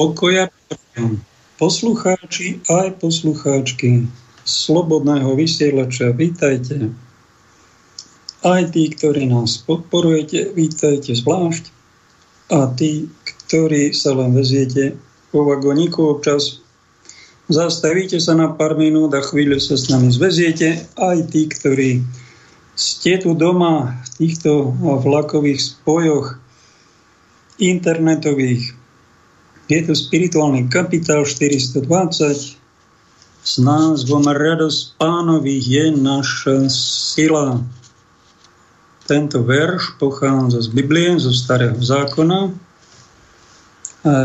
Pokoja poslucháči aj poslucháčky Slobodného vysielača, vítajte. Aj tí, ktorí nás podporujete, vítajte zvlášť. A tí, ktorí sa len veziete vo vagóniku občas, zastavíte sa na pár minút a chvíľu sa s nami zveziete. Aj tí, ktorí ste tu doma v týchto vlakových spojoch internetových, je to spirituálny kapitál 420 s názvom Radosť pánových je naša sila. Tento verš pochádza z Biblie, zo Starého zákona.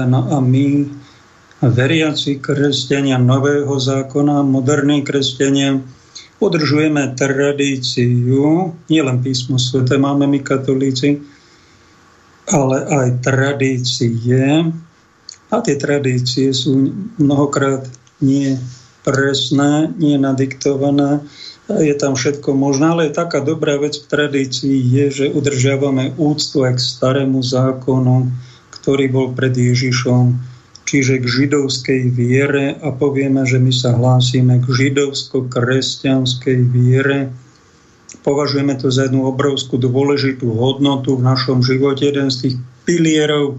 No a my, veriaci kresťania Nového zákona, moderní kresťania, udržujeme tradíciu, nielen písmo svete máme my katolíci, ale aj tradície, a tie tradície sú mnohokrát nie presné, nie nadiktované, je tam všetko možné, ale taká dobrá vec v tradícii je, že udržiavame úctu aj k starému zákonu, ktorý bol pred Ježišom, čiže k židovskej viere a povieme, že my sa hlásime k židovsko-kresťanskej viere. Považujeme to za jednu obrovskú dôležitú hodnotu v našom živote, jeden z tých pilierov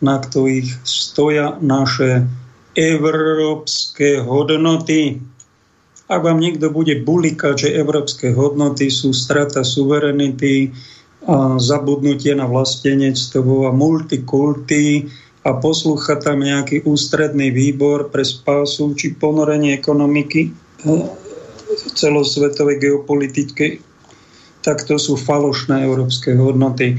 na ktorých stoja naše európske hodnoty. Ak vám niekto bude bulikať, že európske hodnoty sú strata suverenity, a zabudnutie na vlastenectvo a multikulty a poslúcha tam nejaký ústredný výbor pre spásu či ponorenie ekonomiky celosvetovej geopolitickej, tak to sú falošné európske hodnoty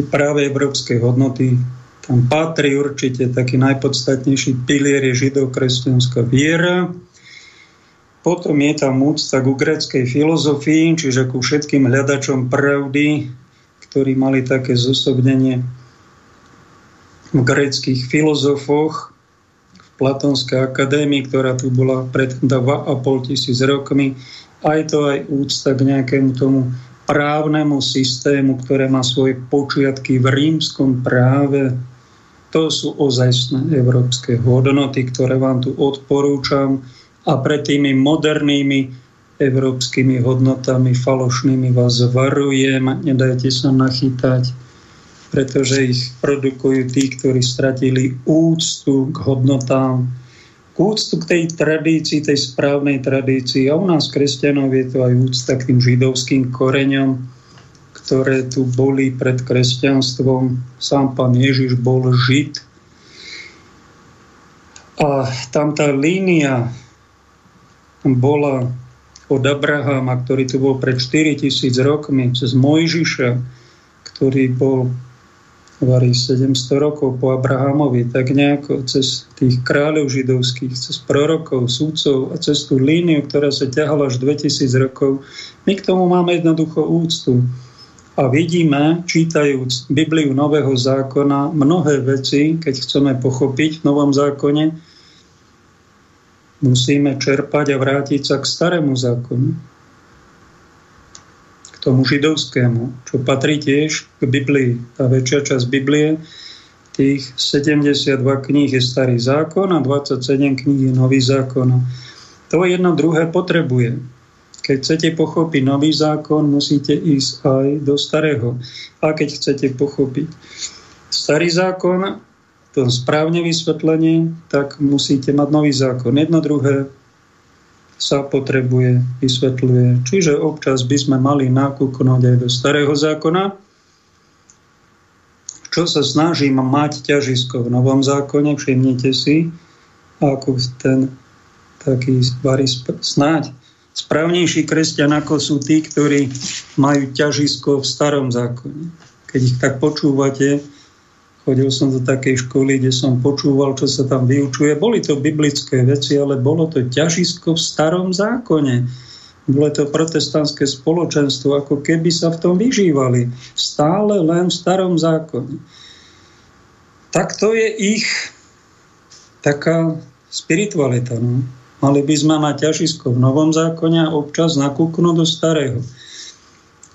práve európskej hodnoty. Tam patrí určite taký najpodstatnejší pilier je židov-kresťanská viera. Potom je tam úcta ku gréckej filozofii, čiže ku všetkým hľadačom pravdy, ktorí mali také zosobnenie v gréckých filozofoch, v Platonskej akadémii, ktorá tu bola pred 2,5 tisíc rokmi. Aj to aj úcta k nejakému tomu právnemu systému, ktoré má svoje počiatky v rímskom práve. To sú ozajstné európske hodnoty, ktoré vám tu odporúčam a pred tými modernými európskymi hodnotami falošnými vás varujem, nedajte sa nachytať, pretože ich produkujú tí, ktorí stratili úctu k hodnotám, k úctu k tej tradícii, tej správnej tradícii. A u nás kresťanov je to aj úcta k tým židovským koreňom, ktoré tu boli pred kresťanstvom. Sám pán Ježiš bol žid. A tam tá línia bola od Abrahama, ktorý tu bol pred 4000 rokmi, cez Mojžiša, ktorý bol varí 700 rokov po Abrahamovi, tak nejako cez tých kráľov židovských, cez prorokov, súdcov a cez tú líniu, ktorá sa ťahala až 2000 rokov, my k tomu máme jednoducho úctu. A vidíme, čítajúc Bibliu Nového zákona, mnohé veci, keď chceme pochopiť v Novom zákone, musíme čerpať a vrátiť sa k starému zákonu tomu židovskému, čo patrí tiež k Biblii. Tá väčšia časť Biblie, tých 72 kníh je starý zákon a 27 kníh je nový zákon. To jedno druhé potrebuje. Keď chcete pochopiť nový zákon, musíte ísť aj do starého. A keď chcete pochopiť starý zákon, to správne vysvetlenie, tak musíte mať nový zákon. Jedno druhé sa potrebuje, vysvetľuje. Čiže občas by sme mali nakúknúť aj do starého zákona, čo sa snažím mať ťažisko v novom zákone, všimnite si, ako ten taký varí snáď správnejší kresťan, ako sú tí, ktorí majú ťažisko v starom zákone. Keď ich tak počúvate, Chodil som do takej školy, kde som počúval, čo sa tam vyučuje. Boli to biblické veci, ale bolo to ťažisko v starom zákone. Bolo to protestantské spoločenstvo, ako keby sa v tom vyžívali. Stále len v starom zákone. Tak to je ich taká spiritualita. No. Mali by sme mať ťažisko v novom zákone a občas nakúknúť do starého.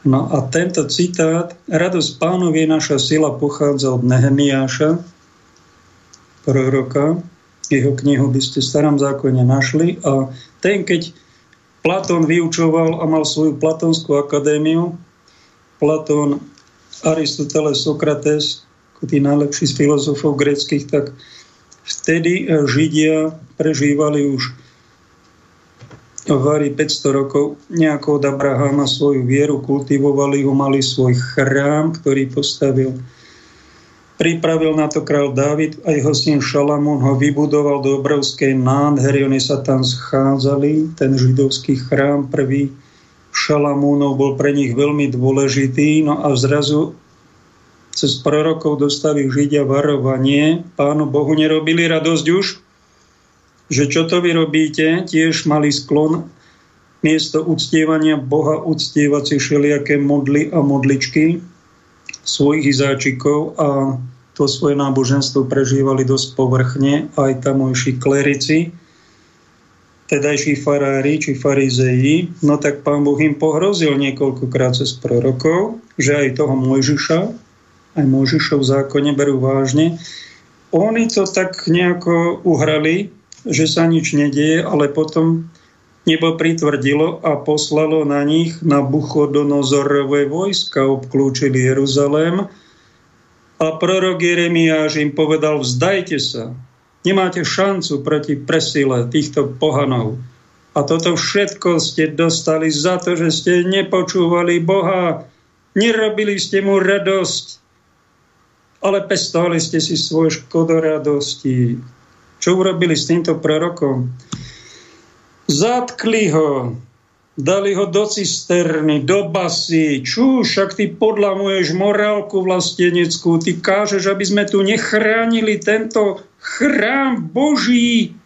No a tento citát, radosť pánov je naša sila, pochádza od Nehemiáša, proroka. Jeho knihu by ste v starom zákone našli. A ten, keď Platón vyučoval a mal svoju Platónskú akadémiu, Platón, Aristoteles, Sokrates, ako tí najlepší z filozofov greckých, tak vtedy Židia prežívali už Vari 500 rokov nejako od Abrahama svoju vieru, kultivovali ho, mali svoj chrám, ktorý postavil. Pripravil na to král Dávid a jeho syn Šalamún ho vybudoval do obrovskej nádhery. Oni sa tam schádzali, ten židovský chrám prvý Šalamúnov bol pre nich veľmi dôležitý. No a zrazu cez prorokov dostali Židia varovanie. Pánu Bohu nerobili radosť už, že čo to vy robíte, tiež mali sklon miesto uctievania Boha uctievať si všelijaké modly a modličky svojich izáčikov a to svoje náboženstvo prežívali dosť povrchne aj tamojší klerici, tedajší farári či farizeji, no tak pán Boh im pohrozil niekoľkokrát cez prorokov, že aj toho Mojžiša, aj Mojžišov zákone berú vážne. Oni to tak nejako uhrali, že sa nič nedieje, ale potom nebo pritvrdilo a poslalo na nich na Buchodonozorové vojska, obklúčili Jeruzalém a prorok Jeremiáš im povedal, vzdajte sa, nemáte šancu proti presile týchto pohanov. A toto všetko ste dostali za to, že ste nepočúvali Boha, nerobili ste mu radosť, ale pestovali ste si svoje škodoradosti. Čo urobili s týmto prorokom? Zatkli ho, dali ho do cisterny, do basy. Čú, však ty podlamuješ morálku vlasteneckú, ty kážeš, aby sme tu nechránili tento chrám Boží.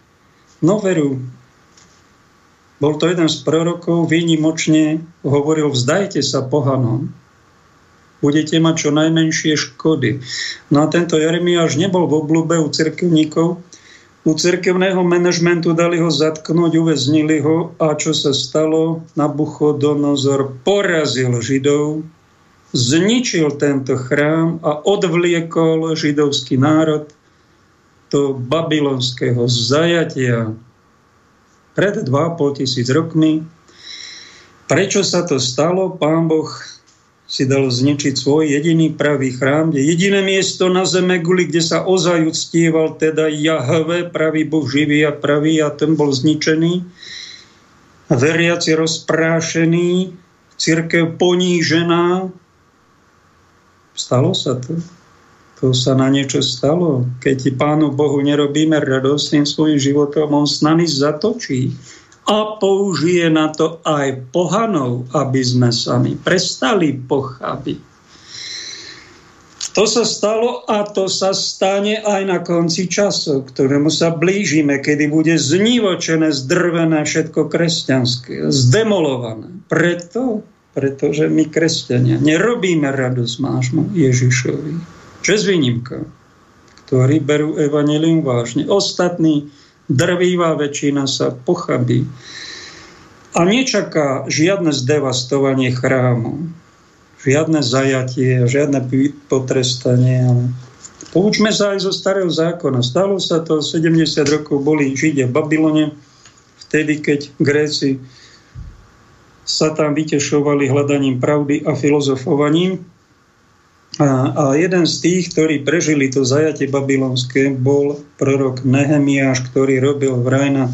No veru, bol to jeden z prorokov, výnimočne hovoril, vzdajte sa pohanom, budete mať čo najmenšie škody. No a tento Jeremiáš nebol v oblúbe u cirkevníkov, u cirkevného manažmentu dali ho zatknúť, uväznili ho a čo sa stalo? Nabuchodonozor porazil Židov, zničil tento chrám a odvliekol židovský národ do babylonského zajatia pred 2,5 tisíc rokmi. Prečo sa to stalo? Pán Boh si dal zničiť svoj jediný pravý chrám, kde jediné miesto na zeme guli, kde sa ozaj uctieval teda Jahve, pravý Boh živý a pravý a ten bol zničený. A veriaci rozprášený, církev ponížená. Stalo sa to. To sa na niečo stalo. Keď Pánu Bohu nerobíme radosť tým svojim životom, On s nami zatočí a použije na to aj pohanov, aby sme sami prestali pochábiť. To sa stalo a to sa stane aj na konci času, ktorému sa blížime, kedy bude znivočené, zdrvené všetko kresťanské, zdemolované. Preto, pretože my kresťania nerobíme radosť mášmu Ježišovi. Čo s výnimkou, ktorí berú evanelium vážne. Ostatní drvivá väčšina sa pochabí a nečaká žiadne zdevastovanie chrámu, žiadne zajatie, žiadne potrestanie. Poučme sa aj zo starého zákona. Stalo sa to, 70 rokov boli Židia v Babylone, vtedy, keď Gréci sa tam vytešovali hľadaním pravdy a filozofovaním. A, a jeden z tých, ktorí prežili to zajatie babylonské, bol prorok Nehemiáš, ktorý robil vraj na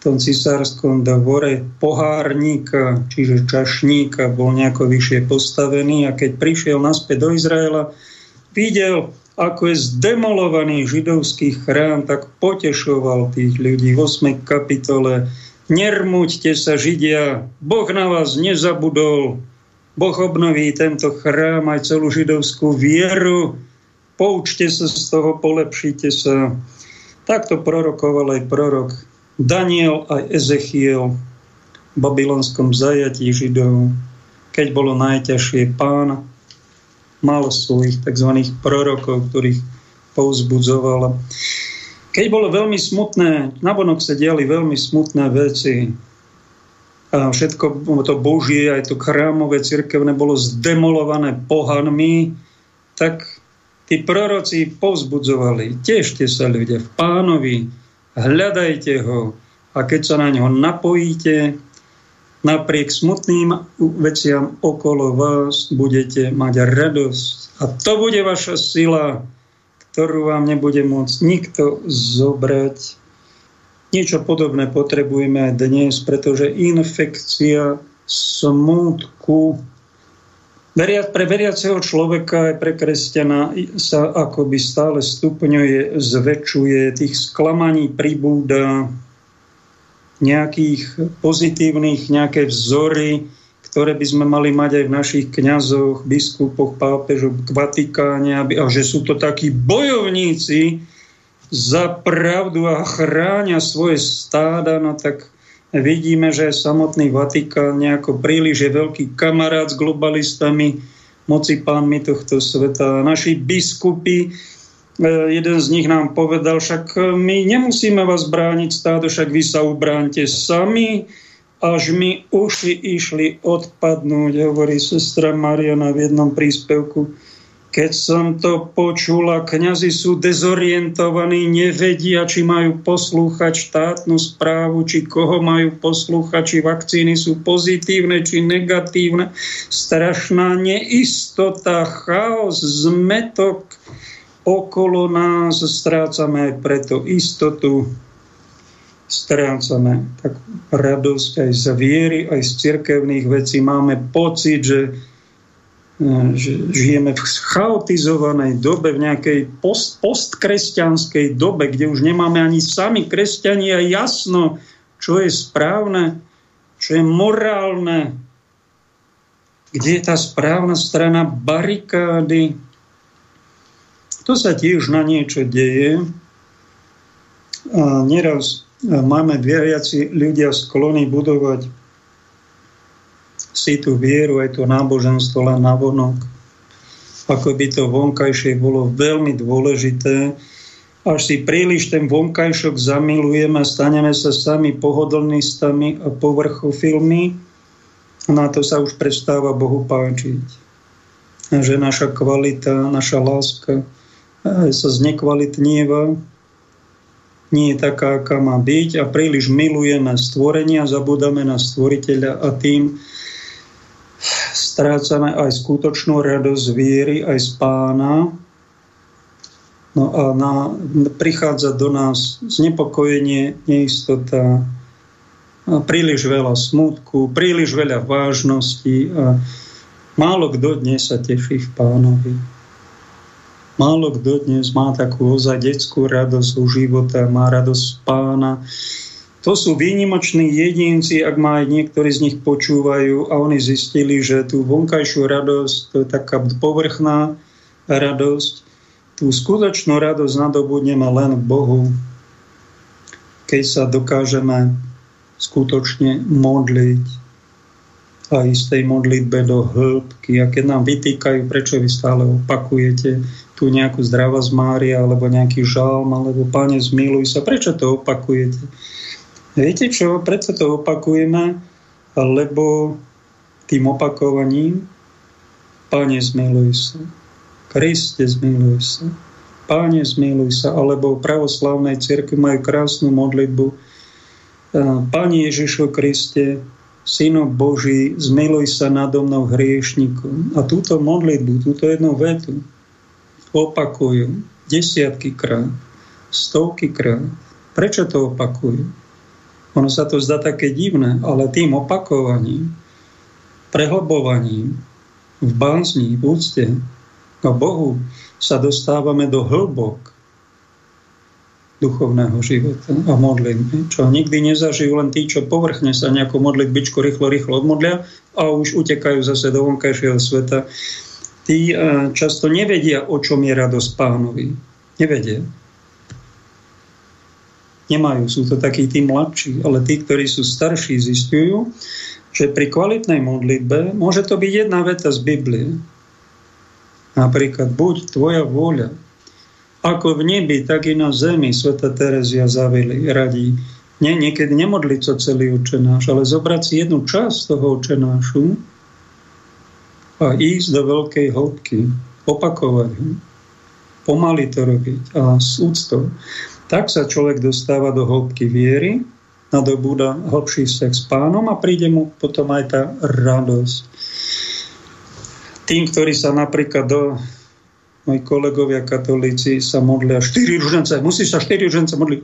tom cisárskom dvore pohárníka, čiže čašníka, bol nejako vyššie postavený a keď prišiel naspäť do Izraela, videl, ako je zdemolovaný židovský chrám, tak potešoval tých ľudí v 8. kapitole. Nermuďte sa, Židia, Boh na vás nezabudol, Boh obnoví tento chrám aj celú židovskú vieru. Poučte sa z toho, polepšite sa. Takto prorokoval aj prorok Daniel aj Ezechiel v babylonskom zajatí židov. Keď bolo najťažšie, pán mal svojich tzv. prorokov, ktorých pouzbudzoval. Keď bolo veľmi smutné, nabonok sa diali veľmi smutné veci, všetko to božie, aj to chrámové, cirkevné bolo zdemolované pohanmi, tak tí proroci povzbudzovali, tešte sa ľudia v pánovi, hľadajte ho a keď sa na ňo napojíte, napriek smutným veciam okolo vás budete mať radosť. A to bude vaša sila, ktorú vám nebude môcť nikto zobrať. Niečo podobné potrebujeme aj dnes, pretože infekcia Veriac, pre veriaceho človeka aj pre kresťana sa akoby stále stupňuje, zväčšuje, tých sklamaní pribúda, nejakých pozitívnych, nejaké vzory, ktoré by sme mali mať aj v našich kňazoch, biskupoch, pápežoch, k Vatikáne, aby, a že sú to takí bojovníci za pravdu a chráňa svoje stáda, no tak vidíme, že samotný Vatikán nejako príliš je veľký kamarát s globalistami, moci pánmi tohto sveta. Naši biskupy E, jeden z nich nám povedal, však e, my nemusíme vás brániť stádo, však vy sa ubránte sami, až mi uši išli odpadnúť, hovorí sestra Mariana v jednom príspevku. Keď som to počula, kňazi sú dezorientovaní, nevedia, či majú poslúchať štátnu správu, či koho majú poslúchať, či vakcíny sú pozitívne, či negatívne. Strašná neistota, chaos, zmetok okolo nás, strácame preto istotu, strácame tak radosť aj z viery, aj z cirkevných vecí. Máme pocit, že, že žijeme v chaotizovanej dobe, v nejakej post, postkresťanskej dobe, kde už nemáme ani sami kresťania jasno, čo je správne, čo je morálne, kde je tá správna strana barikády, to sa tiež na niečo deje. A neraz máme veriaci ľudia sklony budovať si tú vieru, aj to náboženstvo len na vonok. Ako by to vonkajšie bolo veľmi dôležité. Až si príliš ten vonkajšok zamilujeme, staneme sa sami pohodlnistami a povrchofilmi, na to sa už prestáva Bohu páčiť. A že naša kvalita, naša láska sa znekvalitnieva, nie je taká, aká má byť a príliš milujeme stvorenia, zabudáme na stvoriteľa a tým strácame aj skutočnú radosť viery, aj z pána. No a na, prichádza do nás znepokojenie, neistota, a príliš veľa smutku, príliš veľa vážnosti a málo kto dnes sa teší v pánovi. Málo kto dnes má takú ozaj detskú radosť u života, má radosť pána. To sú výnimoční jedinci, ak ma aj niektorí z nich počúvajú a oni zistili, že tú vonkajšiu radosť, to je taká povrchná radosť, tú skutočnú radosť nadobudneme len v Bohu, keď sa dokážeme skutočne modliť a ísť tej modlitbe do hĺbky. A keď nám vytýkajú, prečo vy stále opakujete tu nejakú z Mária alebo nejaký žalm alebo Pane zmiluj sa. Prečo to opakujete? Viete čo? Prečo to opakujeme? Lebo tým opakovaním Pane zmiluj sa. Kriste zmiluj sa. Páne zmiluj sa. Alebo v pravoslavnej cirkvi majú krásnu modlitbu. Pane Ježišu Kriste, Syno Boží, zmiluj sa nado mnou hriešnikom. A túto modlitbu, túto jednu vetu, opakujú desiatky krát, stovky krát. Prečo to opakujú? Ono sa to zdá také divné, ale tým opakovaním, prehlbovaním v bázni, v úcte k Bohu sa dostávame do hĺbok duchovného života a modlitby, čo nikdy nezažijú len tí, čo povrchne sa nejakú modlitbičku rýchlo, rýchlo odmodlia a už utekajú zase do vonkajšieho sveta tí e, často nevedia, o čom je radosť pánovi. Nevedia. Nemajú, sú to takí tí mladší, ale tí, ktorí sú starší, zistujú, že pri kvalitnej modlitbe môže to byť jedna veta z Biblie. Napríklad, buď tvoja vôľa, ako v nebi, tak i na zemi, sveta Terezia zavili, radí. Nie, niekedy nemodliť sa celý očenáš, ale zobrať si jednu časť toho očenášu, a ísť do veľkej hĺbky, opakovať ho. pomaly to robiť a s úctou, tak sa človek dostáva do hĺbky viery, nadobúda hlbší vzťah s pánom a príde mu potom aj tá radosť. Tým, ktorí sa napríklad do moji kolegovia katolíci sa modlia 4 rúžence, musíš sa 4 rúžence modliť.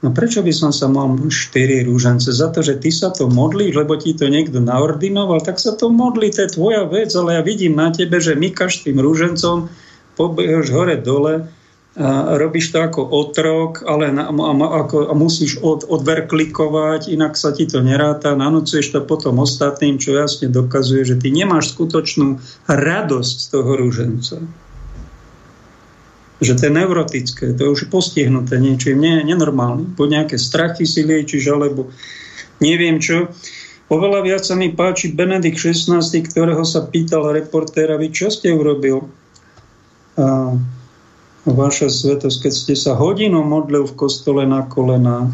No prečo by som sa mal 4 rúžence? Za to, že ty sa to modlíš, lebo ti to niekto naordinoval, tak sa to modlí, to je tvoja vec, ale ja vidím na tebe, že mykaš tým rúžencom, pobehaš hore-dole, a robíš to ako otrok, ale na, a, ako, a musíš od, odverklikovať, inak sa ti to neráta, nanocuješ to potom ostatným, čo jasne dokazuje, že ty nemáš skutočnú radosť z toho rúženca že to je neurotické, to je už postihnuté niečím nie, nenormálne. Po nejaké strachy si liečiš, alebo neviem čo. Oveľa viac sa mi páči Benedikt XVI, ktorého sa pýtal reportéra, vy čo ste urobil? A vaša svetosť, keď ste sa hodinu modlil v kostole na kolenách,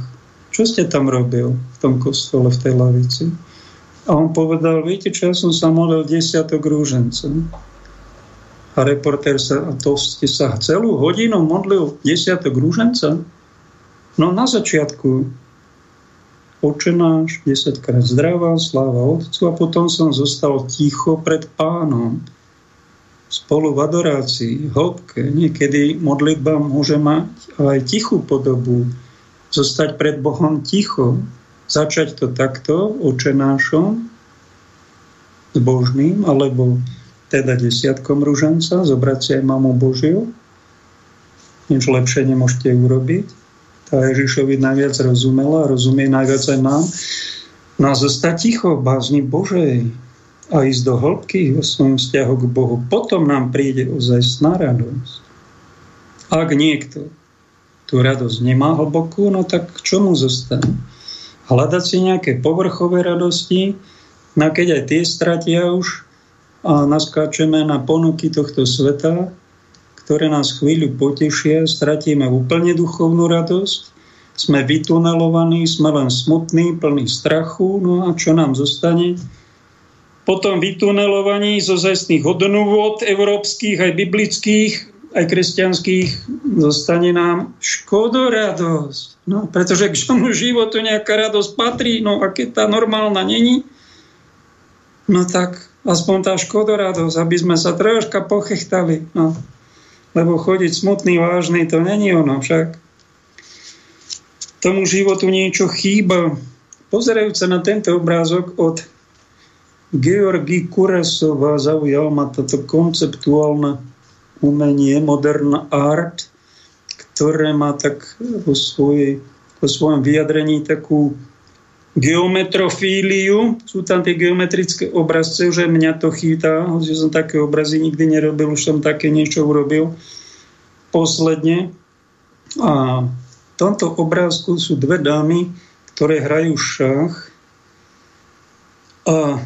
čo ste tam robil v tom kostole, v tej lavici? A on povedal, viete čo, ja som sa modlil desiatok rúženca a reportér sa, a to ste sa celú hodinu modlil desiatok rúženca? No na začiatku Oče náš, desaťkrát zdravá, sláva Otcu a potom som zostal ticho pred pánom. Spolu v adorácii, hĺbke, niekedy modlitba môže mať aj tichú podobu. Zostať pred Bohom ticho, začať to takto, oče nášom, s Božným, alebo teda desiatkom ruženca, zobrať si aj mamu Božiu. Nič lepšie nemôžete urobiť. Tá Ježišovi najviac rozumela, rozumie najviac aj nám. No a zostať ticho bázni Božej a ísť do hĺbky vo svojom vzťahu k Bohu. Potom nám príde ozajstná radosť. Ak niekto tú radosť nemá hlbokú, no tak čo mu zostane? Hľadať si nejaké povrchové radosti, no keď aj tie stratia už, a naskáčeme na ponuky tohto sveta, ktoré nás chvíľu potešia, stratíme úplne duchovnú radosť, sme vytunelovaní, sme len smutní, plní strachu, no a čo nám zostane? Potom vytunelovaní zo zajstných hodnôt európskych, aj biblických, aj kresťanských, zostane nám škodoradosť. No, pretože k tomu životu nejaká radosť patrí, no a keď tá normálna není, no tak aspoň tá škodoradosť, aby sme sa troška pochechtali. No. Lebo chodiť smutný, vážny, to není ono však. Tomu životu niečo chýba. Pozerajúca na tento obrázok od Georgi Kuresova zaujal ma toto konceptuálne umenie, modern art, ktoré má tak vo, svojej, vo svojom vyjadrení takú geometrofíliu, sú tam tie geometrické obrazce, že mňa to chýta, že som také obrazy nikdy nerobil, už som také niečo urobil posledne. A v tomto obrázku sú dve dámy, ktoré hrajú šach. A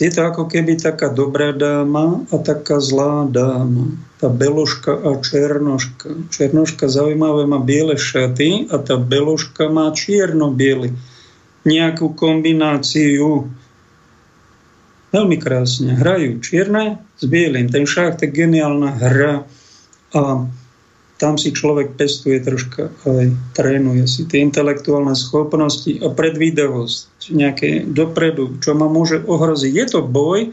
je to ako keby taká dobrá dáma a taká zlá dáma. Tá beložka a černoška. Černoška zaujímavé má biele šaty a tá beložka má čierno-biely nejakú kombináciu. Veľmi krásne. Hrajú čierne s bielým. Ten šach, je geniálna hra. A tam si človek pestuje troška aj trénuje si tie intelektuálne schopnosti a predvídavosť nejaké dopredu, čo ma môže ohroziť. Je to boj,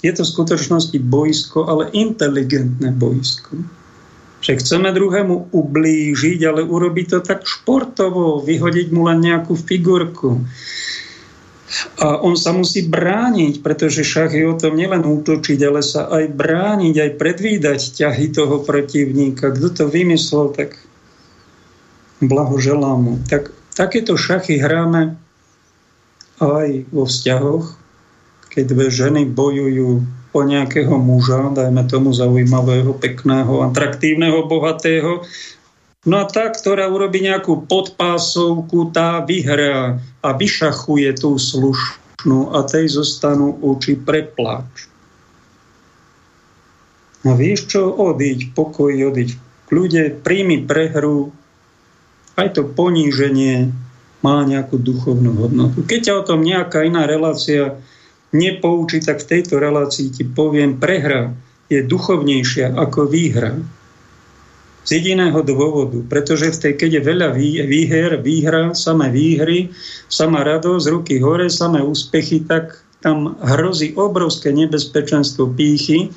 je to v skutočnosti boisko, ale inteligentné boisko že chceme druhému ublížiť, ale urobiť to tak športovo, vyhodiť mu len nejakú figurku. A on sa musí brániť, pretože šach je o tom nielen útočiť, ale sa aj brániť, aj predvídať ťahy toho protivníka. Kto to vymyslel, tak blahoželám mu. Tak, takéto šachy hráme aj vo vzťahoch, keď dve ženy bojujú o nejakého muža, dajme tomu zaujímavého, pekného, atraktívneho, bohatého. No a tá, ktorá urobí nejakú podpásovku, tá vyhrá a vyšachuje tú slušnú a tej zostanú oči prepláč. A vieš čo? Odiť, pokoj, odiť kľude, príjmi prehru, aj to poníženie má nejakú duchovnú hodnotu. Keď ťa o tom nejaká iná relácia nepoučí, tak v tejto relácii ti poviem, prehra je duchovnejšia ako výhra. Z jediného dôvodu, pretože v tej, keď je veľa výher, výhra, samé výhry, sama radosť, ruky hore, samé úspechy, tak tam hrozí obrovské nebezpečenstvo pýchy.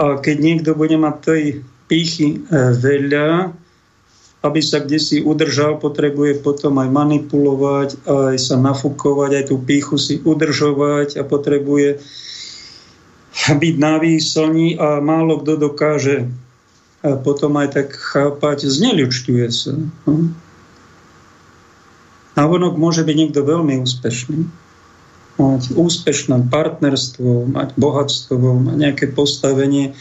A keď niekto bude mať tej pýchy e, veľa, aby sa kde si udržal, potrebuje potom aj manipulovať, aj sa nafúkovať, aj tú pýchu si udržovať a potrebuje byť na výslni a málo kto dokáže potom aj tak chápať, zneličťuje sa. Hm? Navonok môže byť niekto veľmi úspešný. Mať úspešné partnerstvo, mať bohatstvo, mať nejaké postavenie.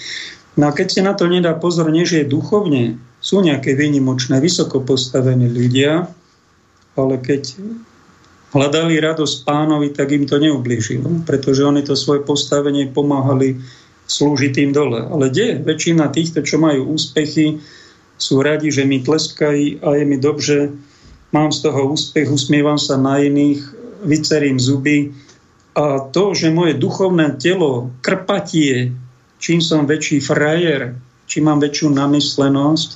No a keď si na to nedá pozor, než duchovne, sú nejaké výnimočné, vysoko postavení ľudia, ale keď hľadali radosť pánovi, tak im to neublížilo, pretože oni to svoje postavenie pomáhali slúžiť tým dole. Ale kde väčšina týchto, čo majú úspechy, sú radi, že mi tleskajú a je mi dobře, mám z toho úspech, usmievam sa na iných, vycerím zuby. A to, že moje duchovné telo krpatie, čím som väčší frajer, čím mám väčšiu namyslenosť,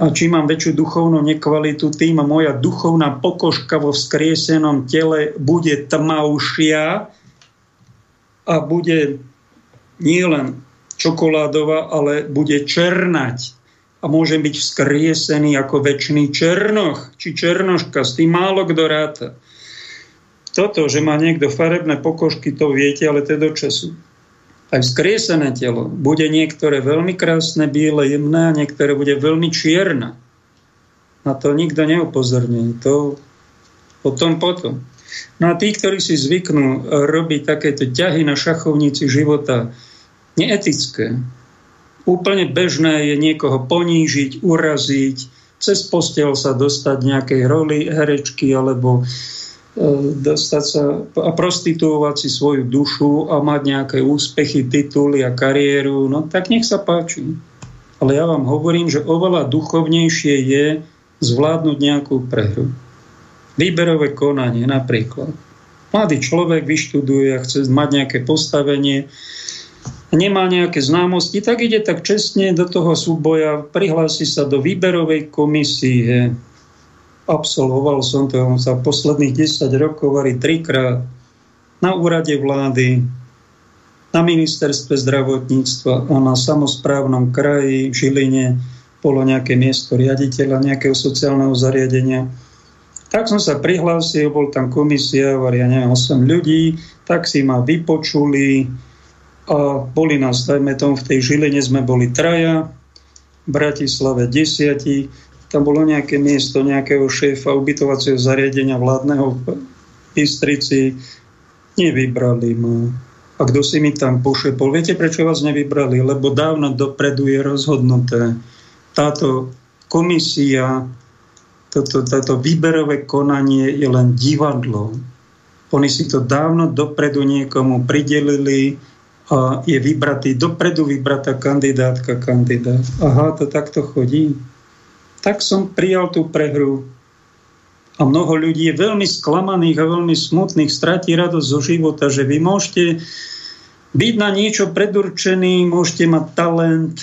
a čím mám väčšiu duchovnú nekvalitu, tým moja duchovná pokožka vo vzkriesenom tele bude tmavšia a bude nielen čokoládová, ale bude černať a môžem byť vzkriesený ako väčší černoch či černoška, s tým málo kto ráta. Toto, že má niekto farebné pokožky, to viete, ale to je do času aj vzkriesené telo bude niektoré veľmi krásne, biele, jemné a niektoré bude veľmi čierne. Na to nikto neupozorní. To potom, potom. No a tí, ktorí si zvyknú robiť takéto ťahy na šachovnici života, neetické, úplne bežné je niekoho ponížiť, uraziť, cez postel sa dostať nejakej roli herečky alebo E, dostať sa a prostituovať si svoju dušu a mať nejaké úspechy, tituly a kariéru, no tak nech sa páči. Ale ja vám hovorím, že oveľa duchovnejšie je zvládnuť nejakú prehru. Výberové konanie napríklad. Mladý človek vyštuduje a chce mať nejaké postavenie, nemá nejaké známosti, tak ide tak čestne do toho súboja, prihlási sa do výberovej komisie, absolvoval som to za posledných 10 rokov ari trikrát na úrade vlády, na ministerstve zdravotníctva a na samozprávnom kraji v Žiline bolo nejaké miesto riaditeľa nejakého sociálneho zariadenia. Tak som sa prihlásil, bol tam komisia, ja neviem, 8 ľudí, tak si ma vypočuli a boli nás, dajme tomu, v tej Žiline sme boli traja, v Bratislave desiati, tam bolo nejaké miesto nejakého šéfa ubytovacieho zariadenia vládneho v Bystrici. Nevybrali ma. A kto si mi tam pošepol? Viete, prečo vás nevybrali? Lebo dávno dopredu je rozhodnuté. Táto komisia, toto, táto výberové konanie je len divadlo. Oni si to dávno dopredu niekomu pridelili a je vybratý, dopredu vybratá kandidátka, kandidát. Aha, to takto chodí tak som prijal tú prehru. A mnoho ľudí je veľmi sklamaných a veľmi smutných, stratí radosť zo života, že vy môžete byť na niečo predurčený, môžete mať talent,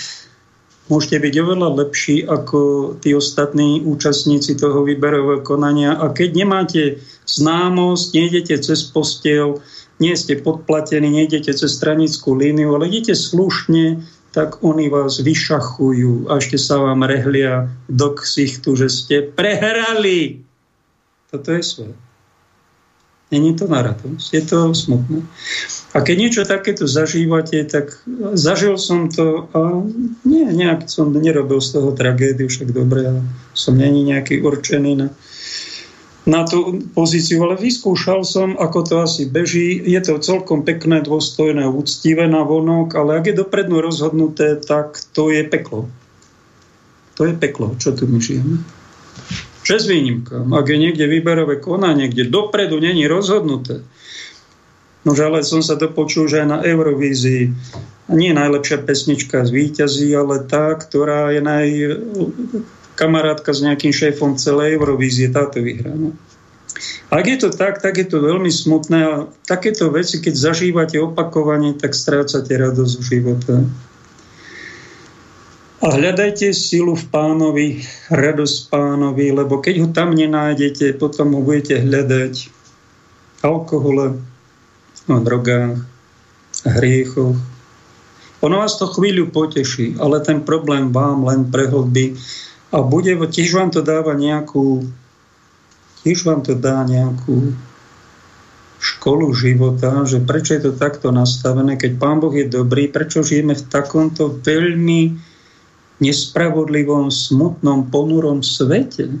môžete byť oveľa lepší ako tí ostatní účastníci toho výberového konania. A keď nemáte známosť, nejdete cez postel, nie ste podplatení, nejdete cez stranickú líniu, ale idete slušne, tak oni vás vyšachujú a ešte sa vám rehlia do ksichtu, že ste prehrali. Toto je svet. Není to na radosť, je to smutné. A keď niečo takéto zažívate, tak zažil som to a nie, nejak som nerobil z toho tragédiu, však dobre, ja som není nejaký určený na na tú pozíciu, ale vyskúšal som, ako to asi beží. Je to celkom pekné, dôstojné, úctivé na vonok, ale ak je dopredu rozhodnuté, tak to je peklo. To je peklo, čo tu my žijeme. Čes výnimka. Ak je niekde výberové konanie, kde dopredu není rozhodnuté, No ale som sa dopočul, že aj na Eurovízii nie najlepšia pesnička z výťazí, ale tá, ktorá je naj, kamarátka s nejakým šéfom celej Eurovízie, táto vyhrá. No. Ak je to tak, tak je to veľmi smutné a takéto veci, keď zažívate opakovane, tak strácate radosť v života. A hľadajte silu v pánovi, radosť pánovi, lebo keď ho tam nenájdete, potom ho budete hľadať alkohole, v drogách, hriechoch. Ono vás to chvíľu poteší, ale ten problém vám len prehlbí a bude, tiež vám to dáva nejakú tiež vám to dá nejakú školu života, že prečo je to takto nastavené, keď Pán Boh je dobrý, prečo žijeme v takomto veľmi nespravodlivom, smutnom, ponurom svete.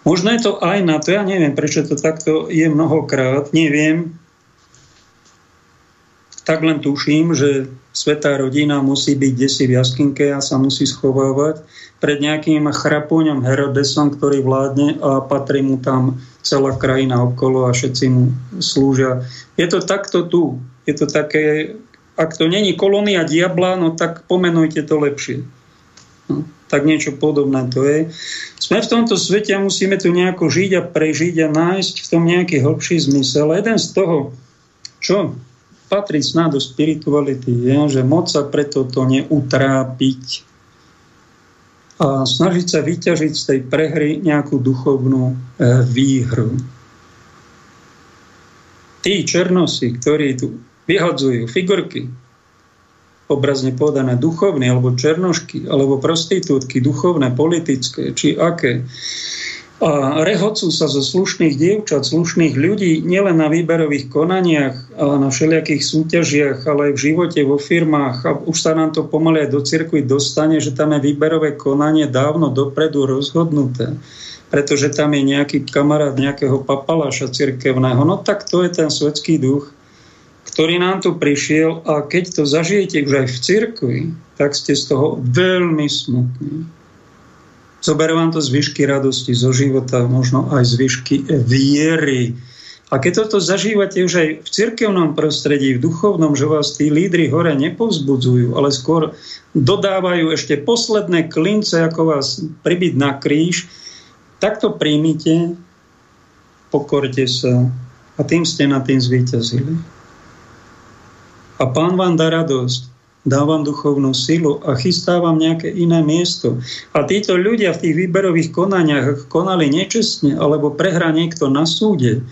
Možno je to aj na to, ja neviem, prečo to takto je mnohokrát, neviem, tak len tuším, že svetá rodina musí byť desi v jaskinke a sa musí schovávať pred nejakým chrapúňom Herodesom, ktorý vládne a patrí mu tam celá krajina okolo a všetci mu slúžia. Je to takto tu. Je to také, ak to není kolónia diabla, no tak pomenujte to lepšie. No, tak niečo podobné to je. Sme v tomto svete a musíme tu nejako žiť a prežiť a nájsť v tom nejaký hlbší zmysel. Jeden z toho, čo patrí snáď do spirituality, je, že moc sa preto to neutrápiť a snažiť sa vyťažiť z tej prehry nejakú duchovnú e, výhru. Tí černosi, ktorí tu vyhadzujú figurky, obrazne povedané duchovné, alebo černošky, alebo prostitútky, duchovné, politické, či aké, a rehocú sa zo slušných dievčat, slušných ľudí, nielen na výberových konaniach, ale na všelijakých súťažiach, ale aj v živote, vo firmách. A už sa nám to pomaly aj do cirkvi dostane, že tam je výberové konanie dávno dopredu rozhodnuté pretože tam je nejaký kamarát nejakého papaláša cirkevného. No tak to je ten svetský duch, ktorý nám tu prišiel a keď to zažijete už aj v cirkvi, tak ste z toho veľmi smutní. Zoberú vám to zvyšky radosti zo života, možno aj zvyšky viery. A keď toto zažívate už aj v cirkevnom prostredí, v duchovnom, že vás tí lídry hore nepovzbudzujú, ale skôr dodávajú ešte posledné klince, ako vás pribiť na kríž, tak to príjmite, pokorte sa a tým ste na tým zvíťazili. A pán vám dá radosť dávam duchovnú silu a chystávam nejaké iné miesto. A títo ľudia v tých výberových konaniach konali nečestne alebo prehrá niekto na súde,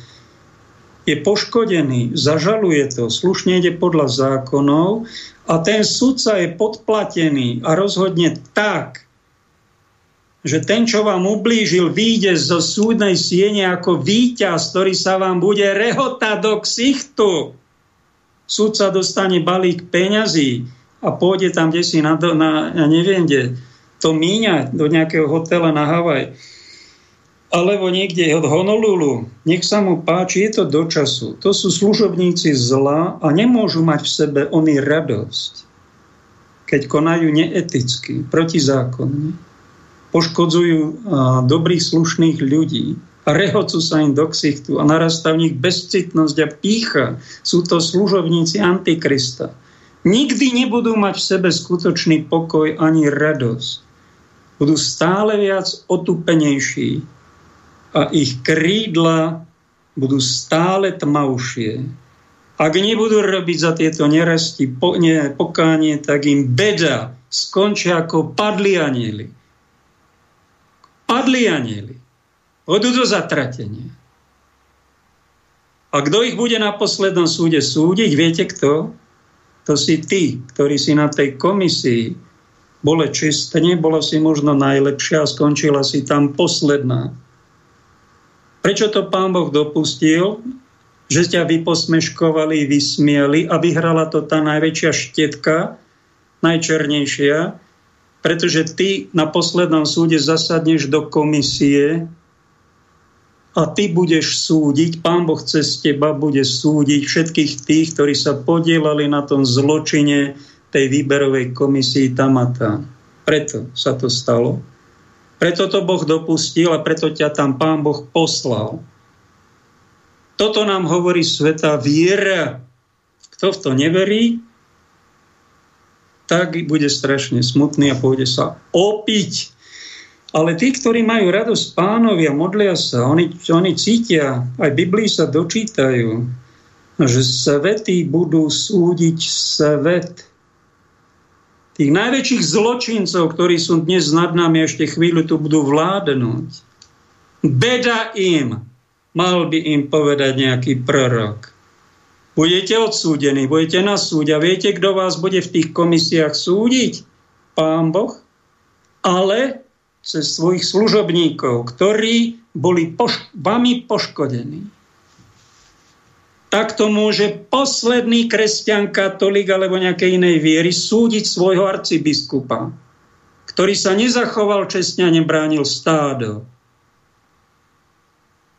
je poškodený, zažaluje to, slušne ide podľa zákonov a ten sudca je podplatený a rozhodne tak, že ten, čo vám ublížil, vyjde zo súdnej siene ako víťaz, ktorý sa vám bude rehotať do ksichtu. Sudca dostane balík peňazí, a pôjde tam kde si na, na ja neviem kde, to míňať do nejakého hotela na Havaj, alebo niekde od Honolulu, nech sa mu páči, je to do času. To sú služobníci zla a nemôžu mať v sebe oni radosť, keď konajú neeticky, protizákonne. Poškodzujú dobrých, slušných ľudí rehocú sa im do ksichtu a narastá v nich bezcitnosť a pícha. Sú to služobníci Antikrista nikdy nebudú mať v sebe skutočný pokoj ani radosť. Budú stále viac otupenejší a ich krídla budú stále tmavšie. Ak nebudú robiť za tieto neresti po, ne, pokánie, tak im beda skončia ako padli anieli. Padli anieli. Pôjdu do zatratenia. A kto ich bude na poslednom súde súdiť, viete kto? to si ty, ktorý si na tej komisii bole čistne, bola si možno najlepšia a skončila si tam posledná. Prečo to pán Boh dopustil? Že ťa vyposmeškovali, vysmieli a vyhrala to tá najväčšia štetka, najčernejšia, pretože ty na poslednom súde zasadneš do komisie a ty budeš súdiť, Pán Boh cez teba bude súdiť všetkých tých, ktorí sa podielali na tom zločine tej výberovej komisii tam a tam. Preto sa to stalo. Preto to Boh dopustil a preto ťa tam Pán Boh poslal. Toto nám hovorí sveta viera. Kto v to neverí, tak bude strašne smutný a pôjde sa opiť Ale tí, ktorí majú radosť pánovi a modlia sa, oni, oni cítia, aj Biblii sa dočítajú, že svety budú súdiť svet. Tých najväčších zločincov, ktorí sú dnes nad nami, ešte chvíľu tu budú vládnuť. Beda im, mal by im povedať nejaký prorok. Budete odsúdení, budete na súď a viete, kto vás bude v tých komisiách súdiť? Pán Boh. Ale cez svojich služobníkov, ktorí boli poš- vami poškodení. Takto môže posledný kresťan, katolík alebo nejakej inej viery súdiť svojho arcibiskupa, ktorý sa nezachoval čestne a nebránil stádo.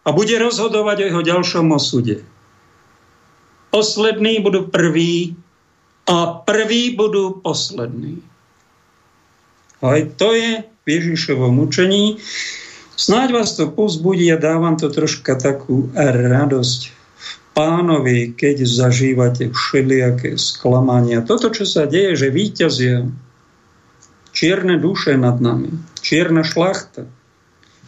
A bude rozhodovať o jeho ďalšom osude. Poslední budú prví a prví budú poslední. Aj to je v Ježišovom učení. Snáď vás to pozbudí a dávam to troška takú radosť pánovi, keď zažívate všelijaké sklamania. Toto, čo sa deje, že víťazia čierne duše nad nami, čierna šlachta,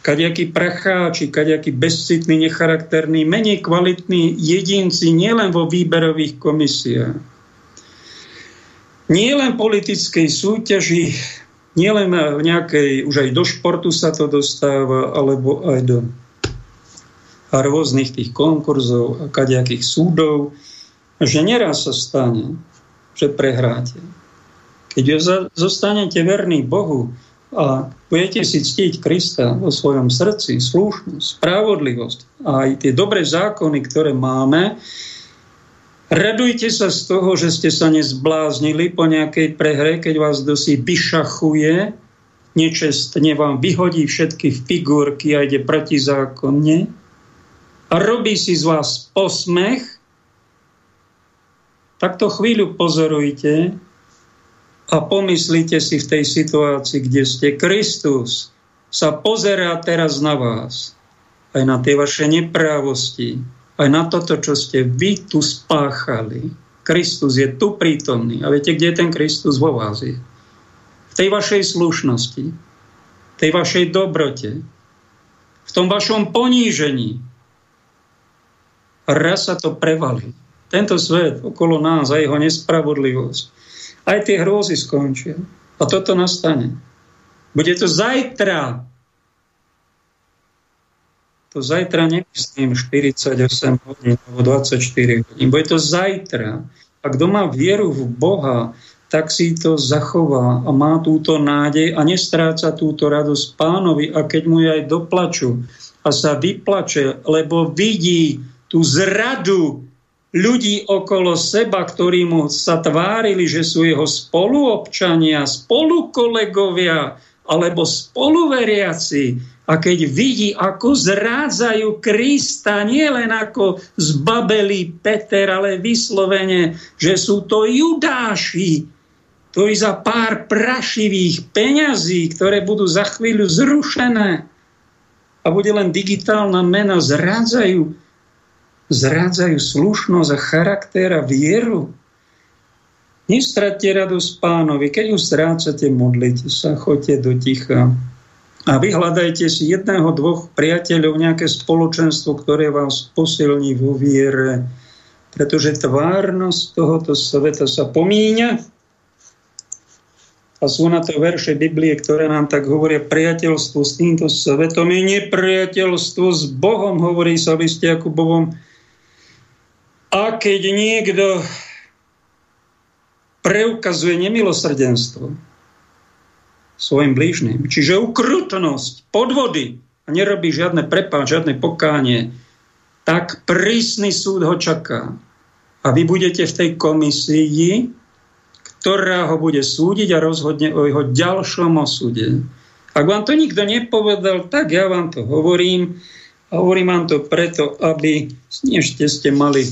kaďakí pracháči, kaďakí bezcitní, necharakterní, menej kvalitní jedinci, nielen vo výberových komisiách, nielen politickej súťaži, nielen v nejakej, už aj do športu sa to dostáva, alebo aj do rôznych tých konkurzov a kadejakých súdov, že neraz sa stane, že prehráte. Keď zostanete verní Bohu a budete si ctiť Krista vo svojom srdci, slušnosť, spravodlivosť a aj tie dobré zákony, ktoré máme, Radujte sa z toho, že ste sa nezbláznili po nejakej prehre, keď vás dosi vyšachuje, nečestne vám vyhodí všetky figurky a ide protizákonne. A robí si z vás posmech, tak to chvíľu pozorujte a pomyslite si v tej situácii, kde ste. Kristus sa pozerá teraz na vás, aj na tie vaše neprávosti, aj na toto, čo ste vy tu spáchali. Kristus je tu prítomný. A viete, kde je ten Kristus vo vás? Je? V tej vašej slušnosti, tej vašej dobrote, v tom vašom ponížení. Raz sa to prevalí. Tento svet okolo nás a jeho nespravodlivosť. Aj tie hrôzy skončia. A toto nastane. Bude to zajtra, to zajtra nemyslím 48 hodín alebo 24 hodín, bude to zajtra. A kto má vieru v Boha, tak si to zachová a má túto nádej a nestráca túto radosť pánovi a keď mu aj doplaču a sa vyplače, lebo vidí tú zradu ľudí okolo seba, ktorí mu sa tvárili, že sú jeho spoluobčania, spolukolegovia alebo spoluveriaci, a keď vidí, ako zrádzajú Krista, nie len ako zbabelý Peter, ale vyslovene, že sú to judáši, ktorí za pár prašivých peňazí, ktoré budú za chvíľu zrušené a bude len digitálna mena, zrádzajú, zrádzajú slušnosť a charakter a vieru. Nestratte radosť pánovi. Keď ju strácate, modlite sa, choďte do ticha a vyhľadajte si jedného, dvoch priateľov, nejaké spoločenstvo, ktoré vás posilní vo viere, pretože tvárnosť tohoto sveta sa pomíňa a sú na to verše Biblie, ktoré nám tak hovoria, priateľstvo s týmto svetom je nepriateľstvo s Bohom, hovorí sa v liste Jakubovom. A keď niekto preukazuje nemilosrdenstvo, svojim blížnym. Čiže ukrutnosť, podvody a nerobí žiadne prepáč, žiadne pokánie, tak prísny súd ho čaká. A vy budete v tej komisii, ktorá ho bude súdiť a rozhodne o jeho ďalšom osude. Ak vám to nikto nepovedal, tak ja vám to hovorím. A hovorím vám to preto, aby ešte ste mali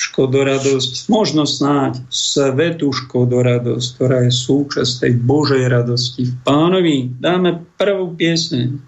škodoradosť, možno snáď svetú škodoradosť, ktorá je súčasť tej Božej radosti v pánovi. Dáme prvú piesne.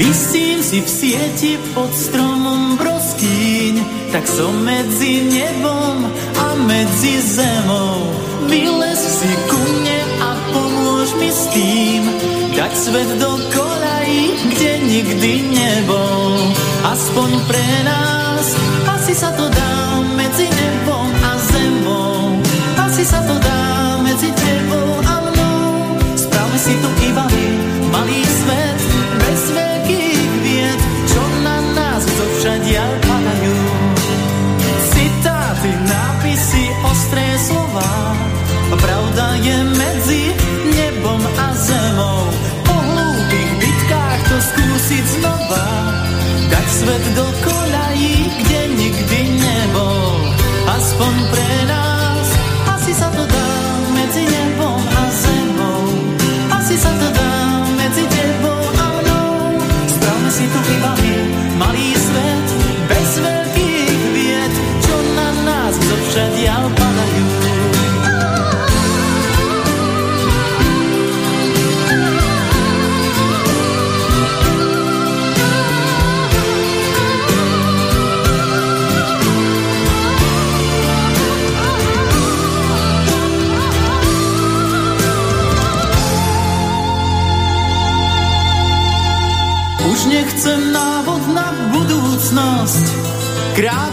Vysím si v sieti pod stromom broskýň, tak som medzi nebom a medzi zemou. Vylez si ku mne a pomôž mi s tým, dať svet do kolají, kde nikdy nebol. Aspoň pre nás, asi sa to dá medzi nebom a zemou. Asi sa to dá medzi tebou a mnou. Spravme si tu iba malý svet, nás zo všadia padajú. Citáty, nápisy, ostré slova, pravda je medzi nebom a zemou. Po hlúbých bitkách to skúsiť znova, dať svet do kolají, kde nikdy nebol. Aspoň pre nás, asi sa to dá malý svet, krátko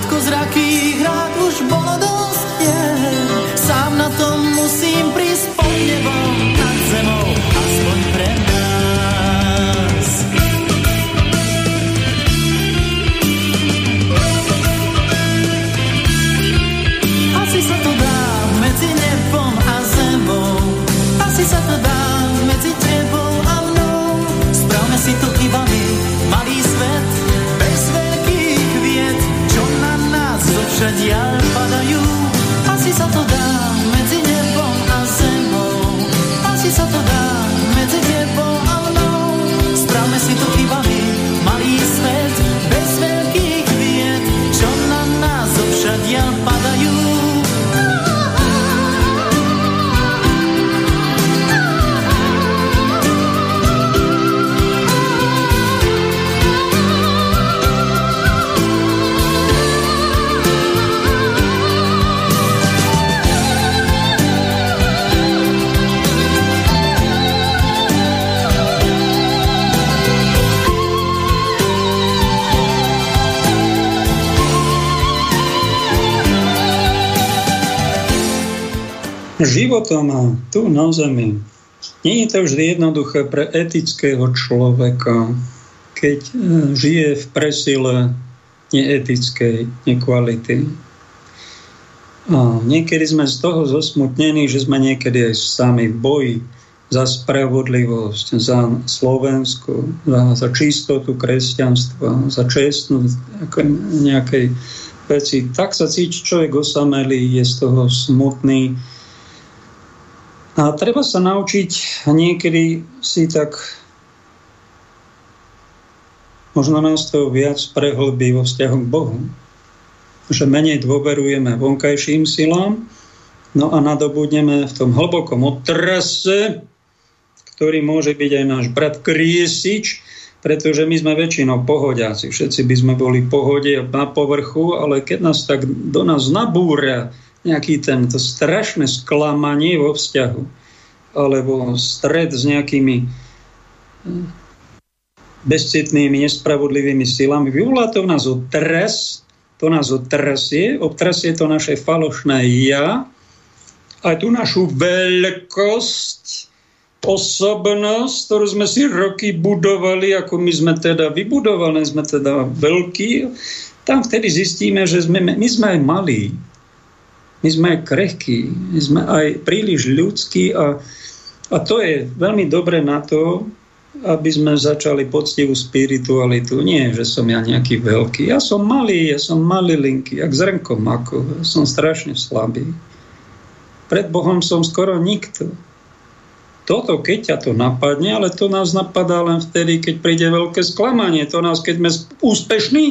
životom tu na Zemi. Nie je to vždy jednoduché pre etického človeka, keď e, žije v presile neetickej nekvality. A niekedy sme z toho zosmutnení, že sme niekedy aj sami v boji za spravodlivosť, za Slovensku, za, za čistotu kresťanstva, za čestnosť nejakej veci. Tak sa cíti človek osamelý, je z toho smutný. A treba sa naučiť niekedy si tak možno nás to viac prehlbí vo vzťahu k Bohu. Že menej dôverujeme vonkajším silám, no a nadobudneme v tom hlbokom otrase, ktorý môže byť aj náš brat Kriesič, pretože my sme väčšinou pohodiaci. Všetci by sme boli pohode na povrchu, ale keď nás tak do nás nabúra nejaký tento strašné sklamanie vo vzťahu alebo stred s nejakými bezcitnými, nespravodlivými silami. Vyvolá to v nás otres, to nás otrasie, obtrasie to naše falošné ja, aj tú našu veľkosť, osobnosť, ktorú sme si roky budovali, ako my sme teda vybudovali, sme teda veľkí, tam vtedy zistíme, že sme, my sme aj malí. My sme krehkí, my sme aj príliš ľudskí a, a to je veľmi dobre na to, aby sme začali poctivú spiritualitu. Nie, že som ja nejaký veľký. Ja som malý, ja som malilinky, jak zrnko mako. Ja som strašne slabý. Pred Bohom som skoro nikto. Toto, keď ťa to napadne, ale to nás napadá len vtedy, keď príde veľké sklamanie. To nás, keď sme úspešní,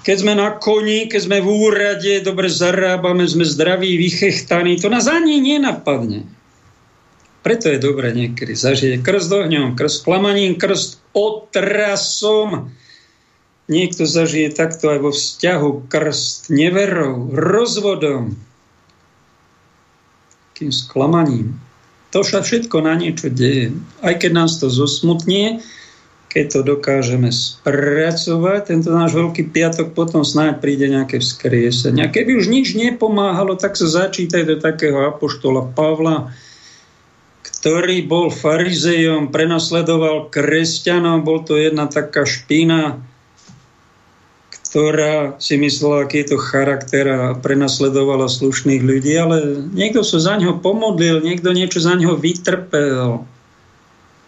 keď sme na koni, keď sme v úrade, dobre zarábame, sme zdraví, vychechtaní, to nás ani nenapadne. Preto je dobré niekedy zažiť krst ohňom, krst klamaním, krst otrasom. Niekto zažije takto aj vo vzťahu krst neverou, rozvodom, tým sklamaním. To sa všetko na niečo deje. Aj keď nás to zosmutnie, keď to dokážeme spracovať, tento náš veľký piatok, potom snáď príde nejaké vzkriesenie. A keby už nič nepomáhalo, tak sa začítaj do takého apoštola Pavla, ktorý bol farizejom, prenasledoval kresťanov, bol to jedna taká špina, ktorá si myslela, aký je to charakter a prenasledovala slušných ľudí, ale niekto sa za ňo pomodlil, niekto niečo za ňo vytrpel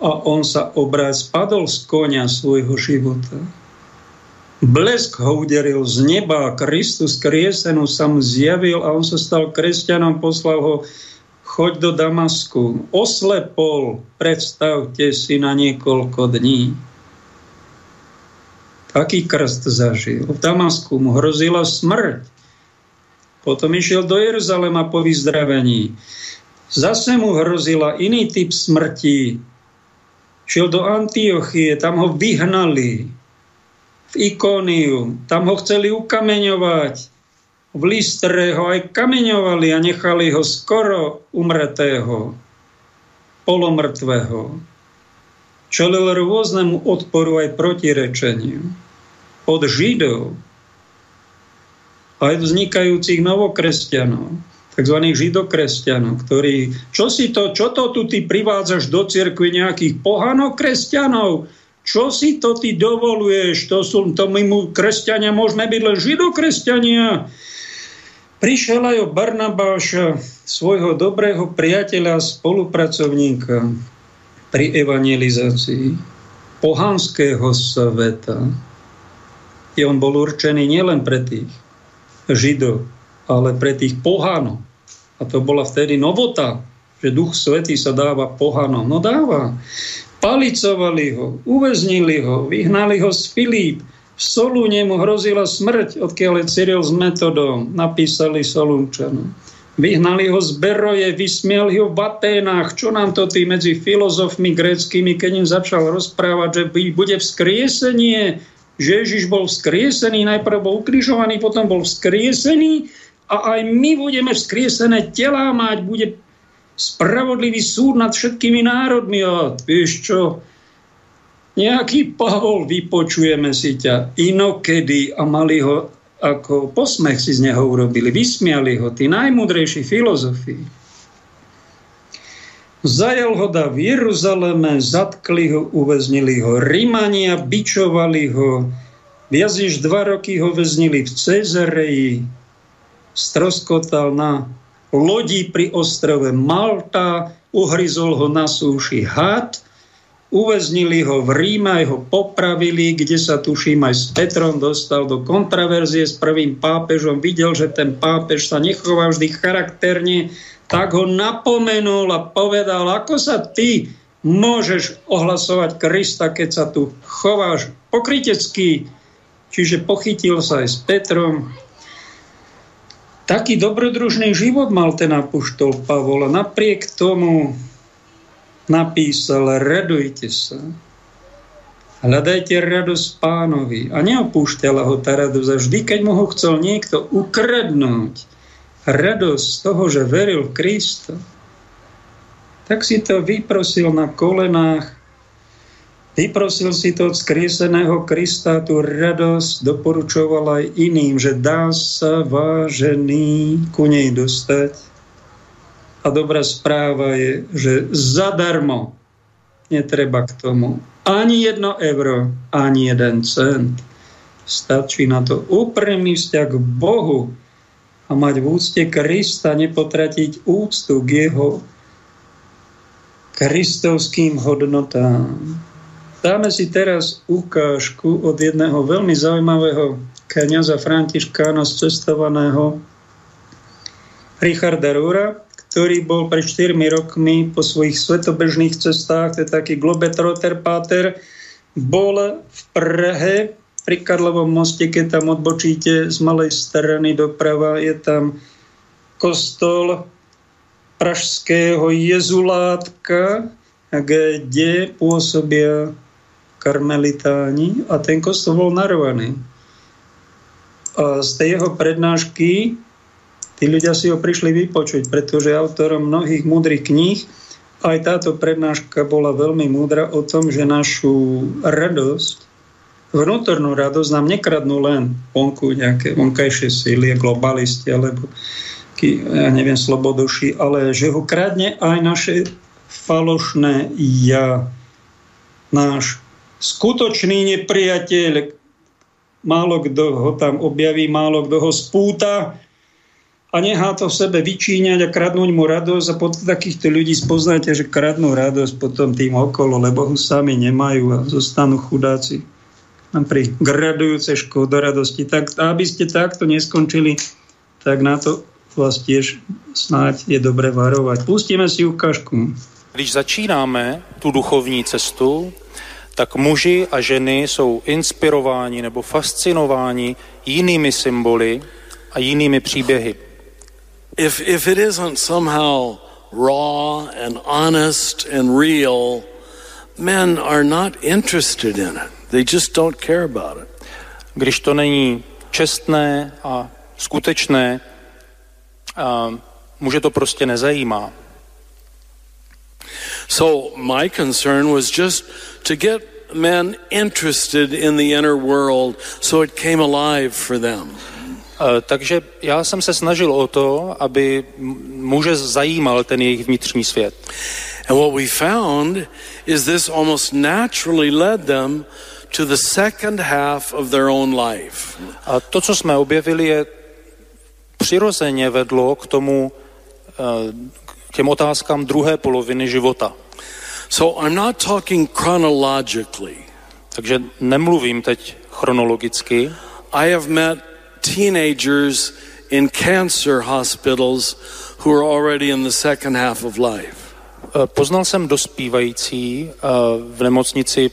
a on sa obraz spadol z konia svojho života. Blesk ho uderil z neba, Kristus kriesenú sa mu zjavil a on sa stal kresťanom, poslal ho choď do Damasku. Oslepol, predstavte si na niekoľko dní Aký krst zažil? V Damasku mu hrozila smrť. Potom išiel do Jeruzalema po vyzdravení. Zase mu hrozila iný typ smrti. Šiel do Antiochie, tam ho vyhnali. V Ikóniu, tam ho chceli ukameňovať. V Listre ho aj kameňovali a nechali ho skoro umretého, polomrtvého. Čelil rôznemu odporu aj protirečeniu od Židov, aj vznikajúcich novokresťanov, tzv. židokresťanov, ktorí, čo si to, čo to tu ty privádzaš do cirkvi nejakých pohanok kresťanov, čo si to ty dovoluješ, to sú, to my mu kresťania môžeme byť len židokresťania. Prišiel aj o Barnabáša, svojho dobrého priateľa spolupracovníka pri evangelizácii pohanského sveta, kde on bol určený nielen pre tých Židov, ale pre tých pohanov. A to bola vtedy novota, že Duch Svetý sa dáva pohanom. No dáva. Palicovali ho, uväznili ho, vyhnali ho z Filip, v Solúne mu hrozila smrť, odkiaľ je Cyril s metodom, napísali Solúnčanom. Vyhnali ho z Beroje, vysmiali ho v Aténách. Čo nám to tí medzi filozofmi gréckými, keď im začal rozprávať, že bude vzkriesenie, že Ježiš bol vzkriesený, najprv bol ukrižovaný, potom bol vzkriesený a aj my budeme vzkriesené telá mať, bude spravodlivý súd nad všetkými národmi. A vieš čo, nejaký Pavol, vypočujeme si ťa inokedy a mali ho ako posmech si z neho urobili, vysmiali ho, tí najmudrejší filozofii. Zajal ho da v Jeruzaleme, zatkli ho, uväznili ho Rimania, bičovali ho, viac než dva roky ho väznili v Cezareji, stroskotal na lodi pri ostrove Malta, uhryzol ho na súši had, uväznili ho v Ríme, ho popravili, kde sa tuším aj s Petrom dostal do kontraverzie s prvým pápežom, videl, že ten pápež sa nechová vždy charakterne, tak ho napomenul a povedal, ako sa ty môžeš ohlasovať Krista, keď sa tu chováš pokrytecky. Čiže pochytil sa aj s Petrom. Taký dobrodružný život mal ten apoštol Pavol a napriek tomu napísal, radujte sa. Hľadajte radosť pánovi. A neopúšťala ho tá radosť. A vždy, keď mu ho chcel niekto ukradnúť, radosť z toho, že veril v Krista, tak si to vyprosil na kolenách, vyprosil si to od skrieseného Krista, tú radosť doporučoval aj iným, že dá sa vážený ku nej dostať. A dobrá správa je, že zadarmo netreba k tomu ani jedno euro, ani jeden cent. Stačí na to úprimný vzťah k Bohu, a mať v úcte Krista, nepotratiť úctu k jeho kristovským hodnotám. Dáme si teraz ukážku od jedného veľmi zaujímavého kniaza Františkána cestovaného Richarda Rúra, ktorý bol pred 4 rokmi po svojich svetobežných cestách, to je taký globetrotter páter, bol v Prahe pri Karlovom moste, keď tam odbočíte z malej strany doprava, je tam kostol pražského jezulátka, kde pôsobia karmelitáni a ten kostol bol narvaný. A z tej jeho prednášky tí ľudia si ho prišli vypočuť, pretože autorom mnohých múdrych kníh aj táto prednáška bola veľmi múdra o tom, že našu radosť, vnútornú radosť nám nekradnú len vonku nejaké vonkajšie síly, globalisti alebo ja neviem, sloboduši, ale že ho kradne aj naše falošné ja, náš skutočný nepriateľ, málo kto ho tam objaví, málo kto ho spúta a nechá to v sebe vyčíňať a kradnúť mu radosť a pod takýchto ľudí spoznáte, že kradnú radosť potom tým okolo, lebo ho sami nemajú a zostanú chudáci pri gradujúcej škodoradosti. Tak aby ste takto neskončili, tak na to vás tiež snáď je dobré varovať. Pustíme si ukážku. Když začínáme tu duchovní cestu, tak muži a ženy jsou inspirováni nebo fascinováni jinými symboly a jinými příběhy. If, if it isn't somehow raw and honest and real, men are not interested in it. They just don't care about it. Když to není čestné a skutečné, a muže to prostě nezajímá. So my concern was just to get men interested in the inner world so it came alive for them. Uh, takže já jsem se snažil o to, aby muže zajímal ten jejich vnitřní svět. And what we found is this almost naturally led them to the second half of their own life. A to, co jsme objevili, je přirozeně vedlo k tomu, uh, k těm otázkám druhé poloviny života. So I'm not talking chronologically. Takže nemluvím teď chronologicky. I have met teenagers in cancer hospitals who are already in the second half of life. Eh, poznal jsem dospívající eh, v nemocnici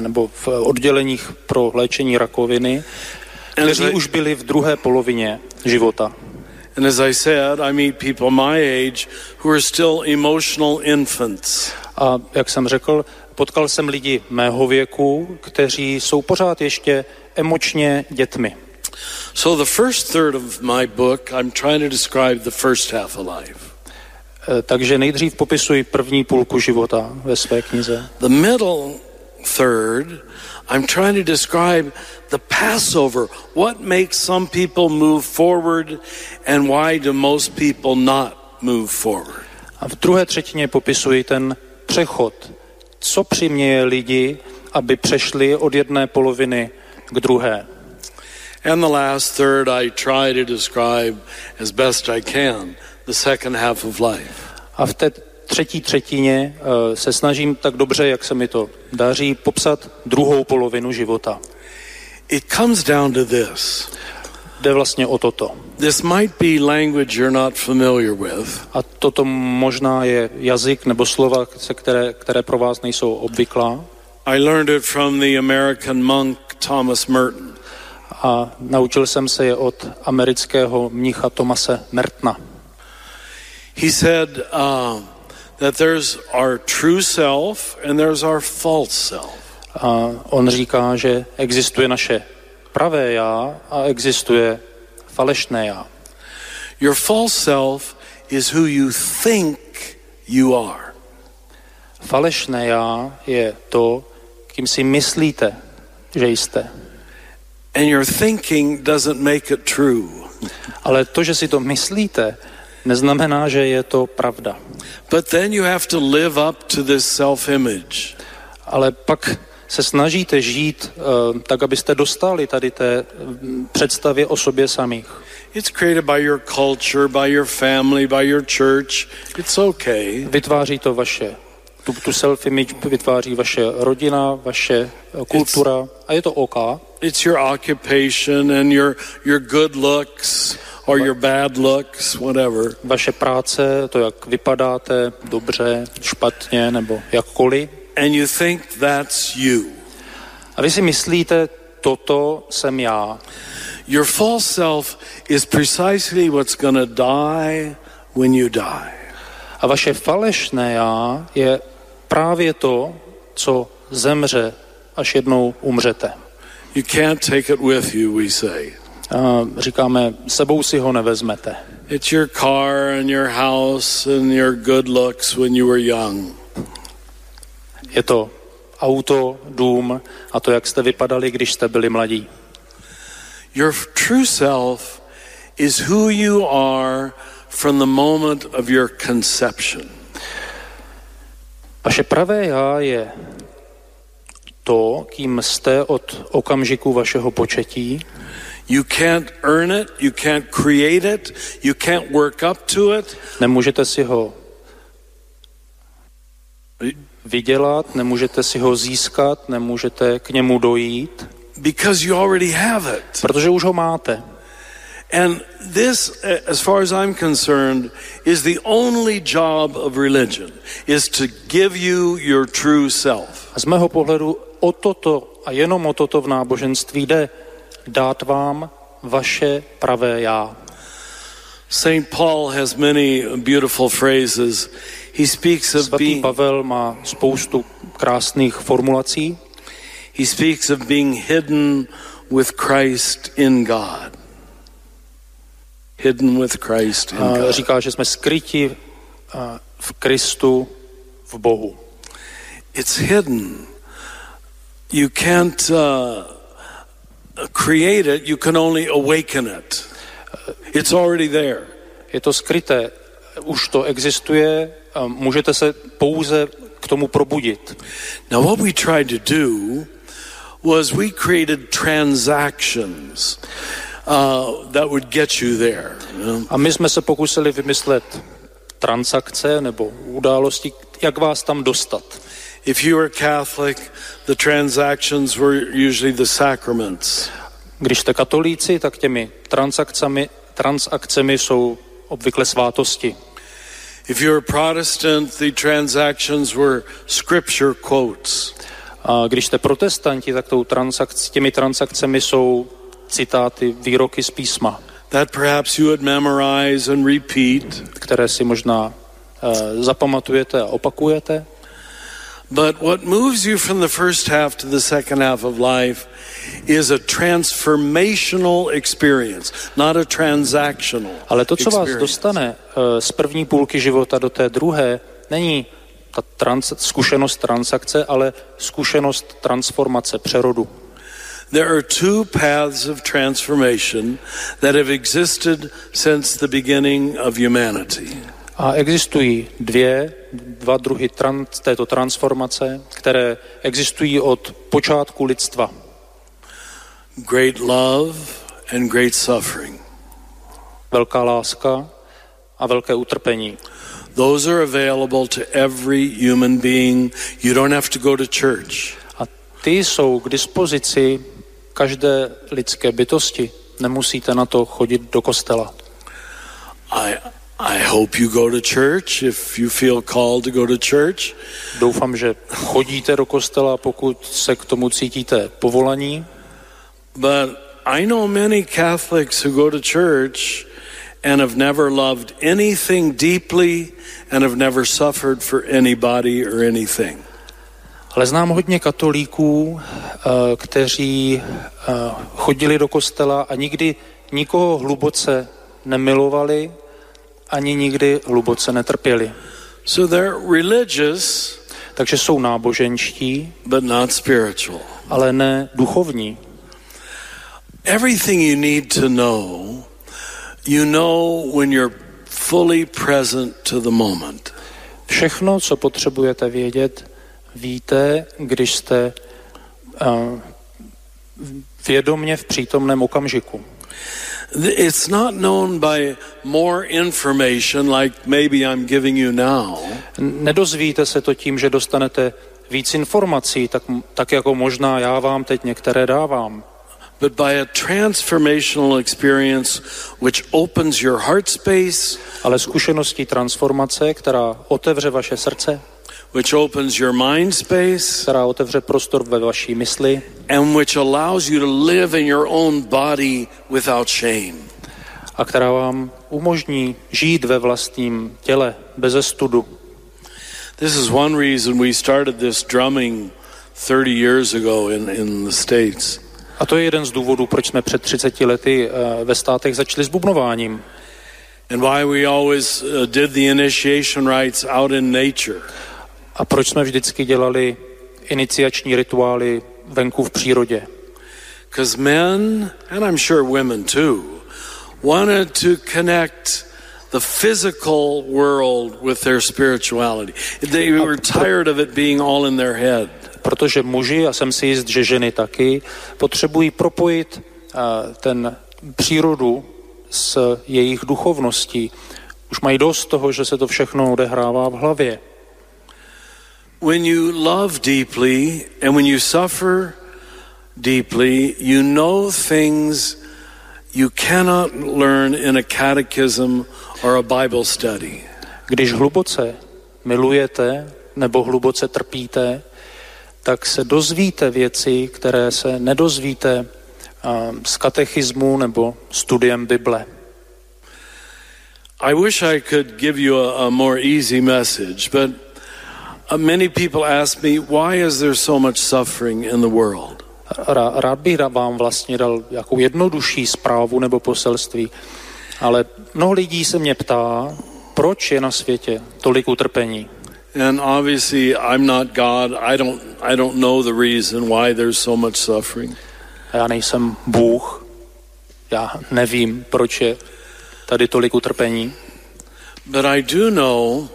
nebo v odděleních pro léčení rakoviny, kteří už byli v druhé polovině života. And as I said, I meet people my age who are still emotional infants. A jak jsem řekl, potkal jsem lidi mého věku, kteří jsou pořád ještě emočně dětmi. So the first third of my book, I'm trying to describe the first half of life. E, takže nejdřív popisuji první půlku života ve své knize. The middle third, I'm trying to describe the Passover. What makes some people move forward and why do most people not move forward? A v druhé třetině popisuji ten přechod. Co přiměje lidi, aby přešli od jedné poloviny k druhé? And the last third I try to describe as best I can the second half of life. A v té třetí třetině uh, se snažím tak dobře, jak se mi to daří, popsat druhou polovinu života. It comes down to this. Jde vlastně o toto. This might be language you're not familiar with. A toto možná je jazyk nebo slova, které, které pro vás nejsou obvyklá. I learned it from the American monk Thomas Merton. A naučil jsem se je od amerického mnicha Tomase Mertna. He said uh, that there's our true self and there's our false self. A on říká, že existuje naše pravé já a existuje falešné já. Your false self is who you think you are. Falešné já je to, kým si myslíte, že jste. And your thinking doesn't make it true. Ale to, že si to myslíte, neznamená, že je to pravda. But then you have to live up to this self-image. Ale pak se snažíte žít uh, tak, abyste dostali tady té mm, představě o sobě samých. It's created by your culture, by your family, by your church. It's okay. Vytváří to vaše, tu, tu self-image vytváří vaše rodina, vaše eh, kultura it's, a je to OK. It's your occupation and your, your good looks or your bad looks, whatever. Vaše práce, to, jak vypadáte, dobře, špatně nebo jakkoliv. And you think that's you. A vy si myslíte, toto jsem já. Your false self is precisely what's going to die when you die. A vaše falešné já je právě to, co zemře, až jednou umřete. You can't take it with you, we say. A říkáme, sebou si ho nevezmete. It's your car and your house and your good looks when you were young. Je to auto, dům a to, jak jste vypadali, když jste byli mladí. Your true self is who you are from the moment of your conception. Vaše pravé já je to, kým jste od okamžiku vašeho početí. You can't earn it, you can't create it, you can't work up to it. Nemůžete si ho vydělat, nemůžete si ho získat, nemůžete k němu dojít, Because you already have it. protože už ho máte. And this, as far as I'm concerned, is the only job of religion, is to give you your true self. A z mého pohledu o toto a jenom o toto v náboženství jde dát vám vaše pravé já. St. Paul has many beautiful phrases. He speaks of Svatý being, Pavel má spoustu krásných formulací. he speaks of being hidden with Christ in God. Hidden with Christ in God. říká, že jsme skryti v Kristu v Bohu. It's hidden. You can't uh, create it, you can only awaken it. It's already there. Je to skryté, už to existuje, můžete se pouze k tomu probudit. Now, what we tried to do was we created transactions uh, that would get you there. you know. A my jsme se pokusili vymyslet transakce nebo události, jak vás tam dostat. If you were Catholic, the transactions were usually the sacraments. Když jste katolíci, tak těmi transakcemi, transakcemi jsou obvykle svátosti. If you were Protestant, the transactions were scripture quotes. A když jste protestanti, tak tou transakc, těmi transakcemi jsou citáty, výroky z písma, That perhaps you would memorize and repeat. které si možná uh, zapamatujete a opakujete. But what moves you from the first half to the second half of life is a transformational experience, not a transactional Ale to, co vás dostane uh, z první půlky života do té druhé, není ta trans, zkušenost transakce, ale zkušenost transformace, přerodu. There are two paths of transformation that have existed since the beginning of humanity. A existují dvě, dva druhy trans, této transformace, které existují od počátku lidstva. Great love and great suffering. Velká láska a velké utrpení. Those are available to every human being. You don't have to go to church. A ty jsou k dispozici každé lidské bytosti. Nemusíte na to chodit do kostela. I I hope you go to church if you feel called to go to church. Doufám, že chodíte do kostela, pokud se k tomu cítíte povolaní. But I know many Catholics who go to church and have never loved anything deeply and have never suffered for anybody or anything. Ale znám hodně katolíků, eh, kteří eh, chodili do kostela a nikdy nikoho hluboce nemilovali, ani nikdy hluboce netrpěli. So they're religious, Takže jsou náboženští, but not spiritual. ale ne duchovní. Everything you need to know, you know when you're fully present to the moment. Všechno, co potřebujete vědět, víte, když jste uh, vědomně v přítomném okamžiku. It's not known by more information like maybe I'm giving you now. Nedozvíte se to tím, že dostanete víc informací, tak, tak jako možná já vám teď některé dávám. but by a transformational experience which opens your heart space, ale zkušeností transformace, která otevře vaše srdce, which opens your mind space, která otevře prostor ve vaší mysli and which allows you to live in your own body without shame. a která vám umožní žít ve vlastním těle, bez studu. This is one reason we started this drumming 30 years ago in, in the States. A to je jeden z důvodů, proč jsme před 30 lety uh, ve státech začali s bubnováním. And why we always uh, did the initiation rites out in nature. A proč jsme vždycky dělali iniciační rituály venku v přírodě? Because men, and I'm sure women too, wanted to connect the physical world with their spirituality. They were tired of it being all in their head. Protože muži, a jsem si jist, že ženy taky, potřebují propojit uh, ten přírodu s jejich duchovností. Už mají dost toho, že se to všechno odehrává v hlavě. When you love deeply and when you suffer deeply, you know things you cannot learn in a catechism or a Bible study. Když hluboce milujete nebo hluboce trpíte, tak se dozvíte věci, které se nedozvíte z katechismu nebo studiem Bible. I wish I could give you a, a more easy message, but many people ask me, why is there so much suffering in the world? Rád bych vám vlastně dal jakou jednodušší zprávu nebo poselství, ale mnoho lidí se mě ptá, proč je na světě tolik utrpení. And obviously I'm not God. I don't I don't know the reason why there's so much suffering. Já nejsem Bůh. Já nevím, proč je tady tolik utrpení. But I do know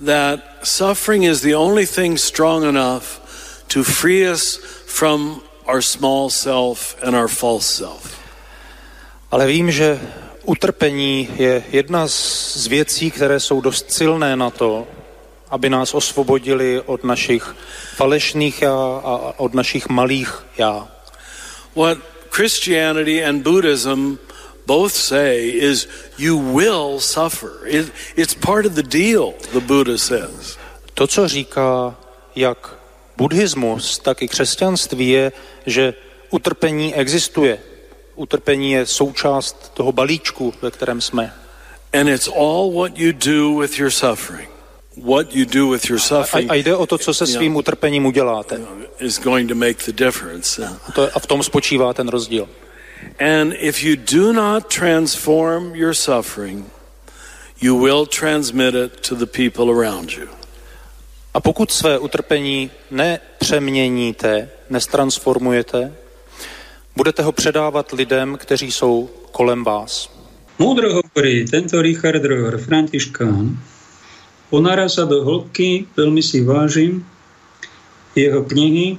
that suffering is the only thing strong enough to free us from our small self and our false self. Ale vím, že utrpení je jedna z věcí, které jsou dost silné na to, aby nás osvobodili od našich falešných já a od našich malých já. What Christianity and Buddhism both say is you will suffer. It, it's part of the deal, the Buddha says. To, co říká jak buddhismus, tak i křesťanství je, že utrpení existuje. Utrpení je součást toho balíčku, ve kterém jsme. And it's all what you do with your suffering. What you do with your suffering a, a jde o to, co se svým utrpením uděláte. Is going to make the difference. A, to, a v tom spočívá ten rozdíl. And if you do not transform your suffering, you will transmit it to the people around you. A pokud své utrpení nepřeměníte, nestransformujete, budete ho předávat lidem, kteří jsou kolem vás. Múdro hovorí tento Richard Rohr, františkán. Ponára sa do hĺbky, veľmi si vážim jeho knihy,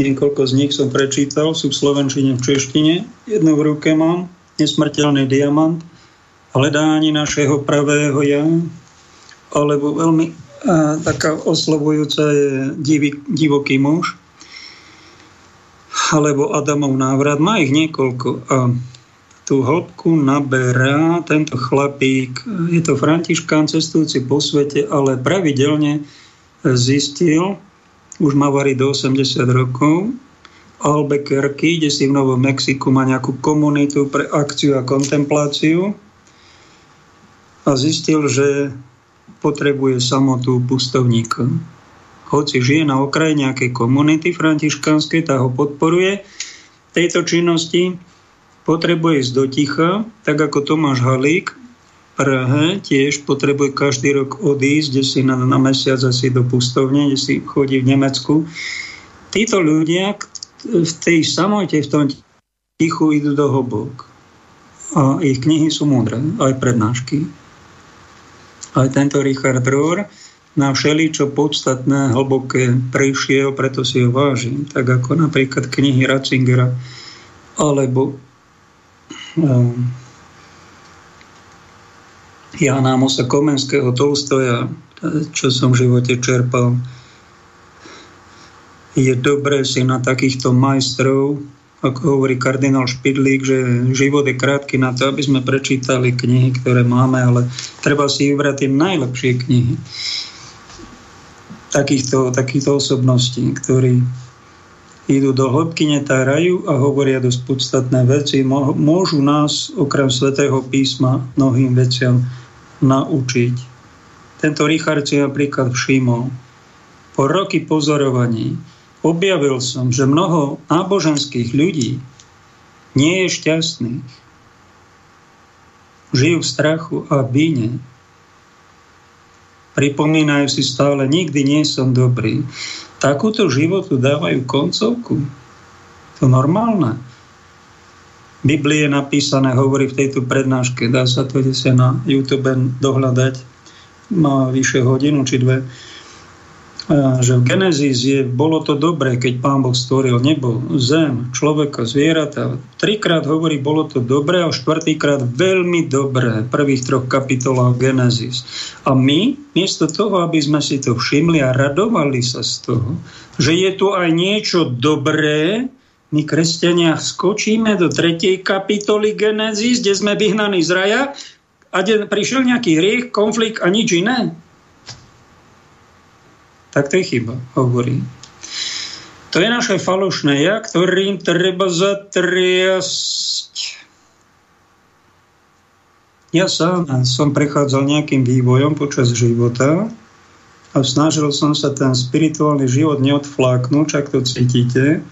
niekoľko z nich som prečítal, sú v slovenčine, v češtine. Jednu v ruke mám, Nesmrteľný diamant, hledání našeho pravého ja, alebo veľmi a, taká oslovujúca je divý, divoký muž, alebo Adamov návrat. Má ich niekoľko a tú hĺbku naberá tento chlapík. Je to františkán cestujúci po svete, ale pravidelne zistil, už má varí do 80 rokov, Albuquerque, kde si v Novom Mexiku má nejakú komunitu pre akciu a kontempláciu. A zistil, že potrebuje samotu pustovníka. Hoci žije na okraji nejakej komunity františkanskej, tá ho podporuje. Tejto činnosti, potrebuje ísť do ticha, tak ako Tomáš Halík Prahe tiež potrebuje každý rok odísť, kde si na, na mesiac asi do pustovne, kde si chodí v Nemecku. Títo ľudia v tej samote, v tom tichu idú do hobok. A ich knihy sú múdre, aj prednášky. Aj tento Richard Rohr na všeličo podstatné, hlboké prišiel, preto si ho vážim. Tak ako napríklad knihy Ratzingera alebo um, Jana Mosa Komenského, Tolstoja, čo som v živote čerpal. Je dobré si na takýchto majstrov, ako hovorí kardinál Špidlík, že život je krátky na to, aby sme prečítali knihy, ktoré máme, ale treba si vybrať tie najlepšie knihy takýchto, takýchto osobností, ktorí idú do hĺbky netárajú a hovoria dosť podstatné veci. Môžu nás okrem svätého písma mnohým veciam naučiť. Tento Richard si napríklad všimol. Po roky pozorovaní objavil som, že mnoho náboženských ľudí nie je šťastných. Žijú v strachu a víne. Pripomínajú si stále, nikdy nie som dobrý takúto životu dávajú koncovku. To normálne. Biblie napísané, hovorí v tejto prednáške, dá sa to sa na YouTube dohľadať, má vyše hodinu či dve že v Genesis je, bolo to dobré, keď Pán Boh stvoril nebo, zem, človeka, zvieratá. Trikrát hovorí, bolo to dobré a štvrtýkrát veľmi dobré v prvých troch kapitolách Genesis. A my, miesto toho, aby sme si to všimli a radovali sa z toho, že je tu aj niečo dobré, my, kresťania, skočíme do tretej kapitoly Genesis, kde sme vyhnaní z raja a kde prišiel nejaký hriech, konflikt a nič iné. Tak to je chyba, hovorí. To je naše falošné ja, ktorým treba zatriasť. Ja sám som prechádzal nejakým vývojom počas života a snažil som sa ten spirituálny život neodfláknuť, čak to cítite,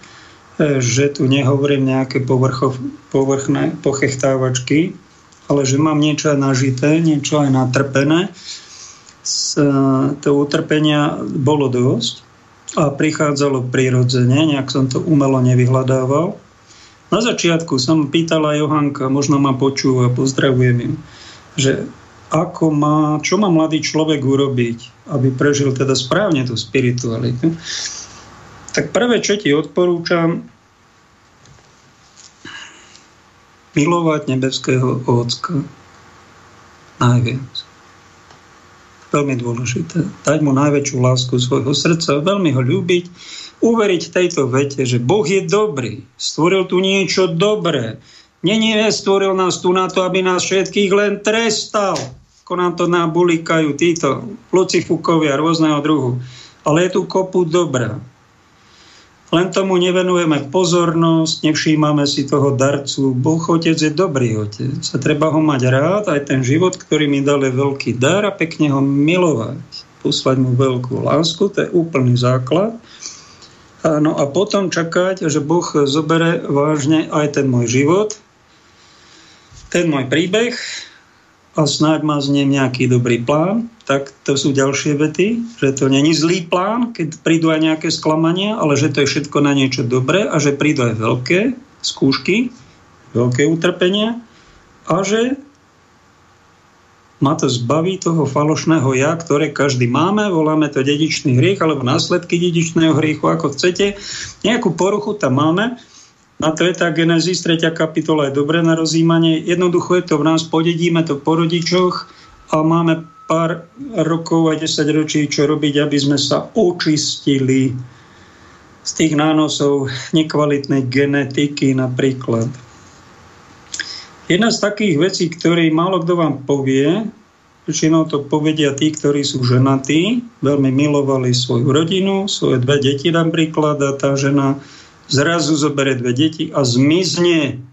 že tu nehovorím nejaké povrchov, povrchné pochechtávačky, ale že mám niečo aj nažité, niečo aj natrpené E, toho utrpenia bolo dosť a prichádzalo prirodzene, nejak som to umelo nevyhľadával. Na začiatku som pýtala Johanka, možno ma počúva, pozdravujem ju, že ako má, čo má mladý človek urobiť, aby prežil teda správne tú spiritualitu. Tak prvé, čo ti odporúčam, milovať nebeského Ocka najviac veľmi dôležité. Dať mu najväčšiu lásku svojho srdca, veľmi ho ľúbiť, uveriť tejto vete, že Boh je dobrý, stvoril tu niečo dobré. Není stvoril nás tu na to, aby nás všetkých len trestal, ako nám to nabulikajú títo lucifúkovia rôzneho druhu. Ale je tu kopu dobrá. Len tomu nevenujeme pozornosť, nevšímame si toho darcu. Boh Otec je dobrý Otec. A treba ho mať rád, aj ten život, ktorý mi dal je veľký dar a pekne ho milovať. Poslať mu veľkú lásku, to je úplný základ. No a potom čakať, že Boh zobere vážne aj ten môj život, ten môj príbeh a snáď má z nej nejaký dobrý plán, tak to sú ďalšie vety, že to není zlý plán, keď prídu aj nejaké sklamania, ale že to je všetko na niečo dobré a že prídu aj veľké skúšky, veľké utrpenia a že ma to zbaví toho falošného ja, ktoré každý máme, voláme to dedičný hriech alebo následky dedičného hriechu, ako chcete. Nejakú poruchu tam máme, na tá Genesis, 3. kapitola je dobré na rozjímanie. Jednoducho je to v nás, podedíme to po rodičoch a máme pár rokov a 10 ročí, čo robiť, aby sme sa očistili z tých nánosov nekvalitnej genetiky napríklad. Jedna z takých vecí, ktoré málo kto vám povie, väčšinou to povedia tí, ktorí sú ženatí, veľmi milovali svoju rodinu, svoje dve deti napríklad a tá žena zrazu zoberie dve deti a zmizne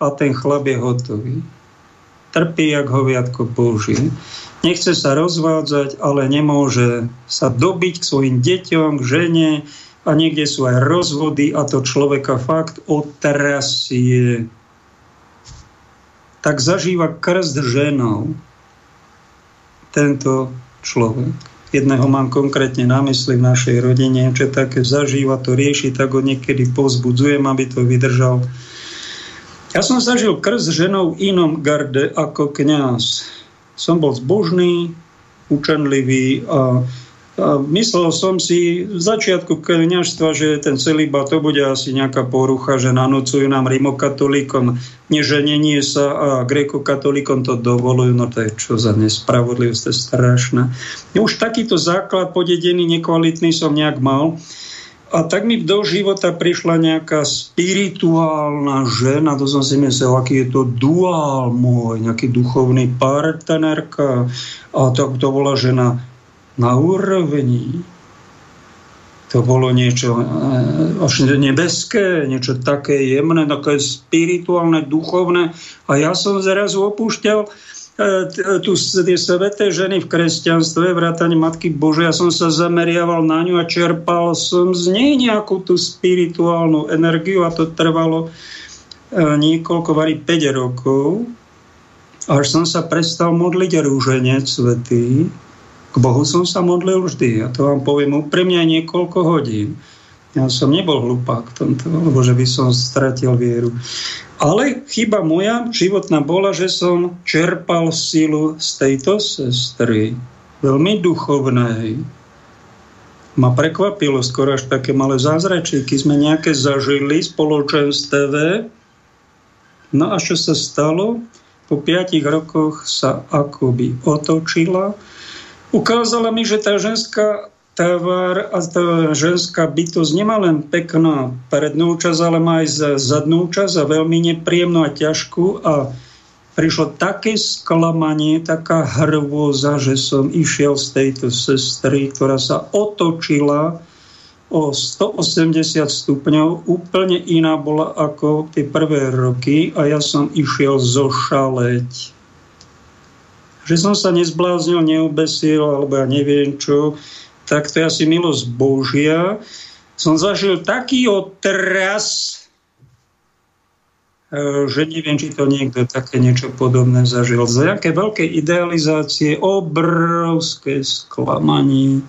a ten chlap je hotový. Trpí, jak hoviatko Boží. Nechce sa rozvádzať, ale nemôže sa dobiť k svojim deťom, k žene a niekde sú aj rozvody a to človeka fakt otrasie. Tak zažíva krst ženou tento človek jedného mám konkrétne na mysli v našej rodine, čo také zažíva, to rieši, tak ho niekedy povzbudzujem, aby to vydržal. Ja som zažil krst ženou inom garde ako kňaz. Som bol zbožný, učenlivý a a myslel som si v začiatku kniažstva, že ten celíba to bude asi nejaká porucha, že nanúcujú nám rimokatolíkom neženenie sa a grekokatolíkom to dovolujú. No to je čo za nespravodlivosť, to je strašné. Už takýto základ podedený, nekvalitný som nejak mal. A tak mi do života prišla nejaká spirituálna žena, to som si myslel, aký je to duál môj, nejaký duchovný partnerka. A to, to bola žena na úrovni to bolo niečo e, až nebeské, niečo také jemné, také spirituálne, duchovné. A ja som zrazu opúšťal tu tie sveté ženy v kresťanstve, vrátane Matky Bože, ja som sa zameriaval na ňu a čerpal som z nej nejakú tú spirituálnu energiu a to trvalo e, niekoľko, varí 5 rokov, až som sa prestal modliť rúženec svetý, k Bohu som sa modlil vždy. Ja to vám poviem úprimne niekoľko hodín. Ja som nebol hlupák v tomto, lebo že by som stratil vieru. Ale chyba moja životná bola, že som čerpal silu z tejto sestry, veľmi duchovnej. Ma prekvapilo skoro až také malé zázračíky. Sme nejaké zažili spoločenstve. No a čo sa stalo? Po piatich rokoch sa akoby otočila ukázala mi, že tá ženská tvar a tá ženská bytosť nemá len pekná prednú časť, ale má aj zadnú časť a veľmi nepríjemnú a ťažkú. A prišlo také sklamanie, taká hrôza, že som išiel z tejto sestry, ktorá sa otočila o 180 stupňov, úplne iná bola ako tie prvé roky a ja som išiel zošaleť že som sa nezbláznil, neobesil, alebo ja neviem čo, tak to je asi milosť Božia. Som zažil taký otras, e, že neviem, či to niekto také niečo podobné zažil. Za nejaké veľké idealizácie, obrovské sklamanie.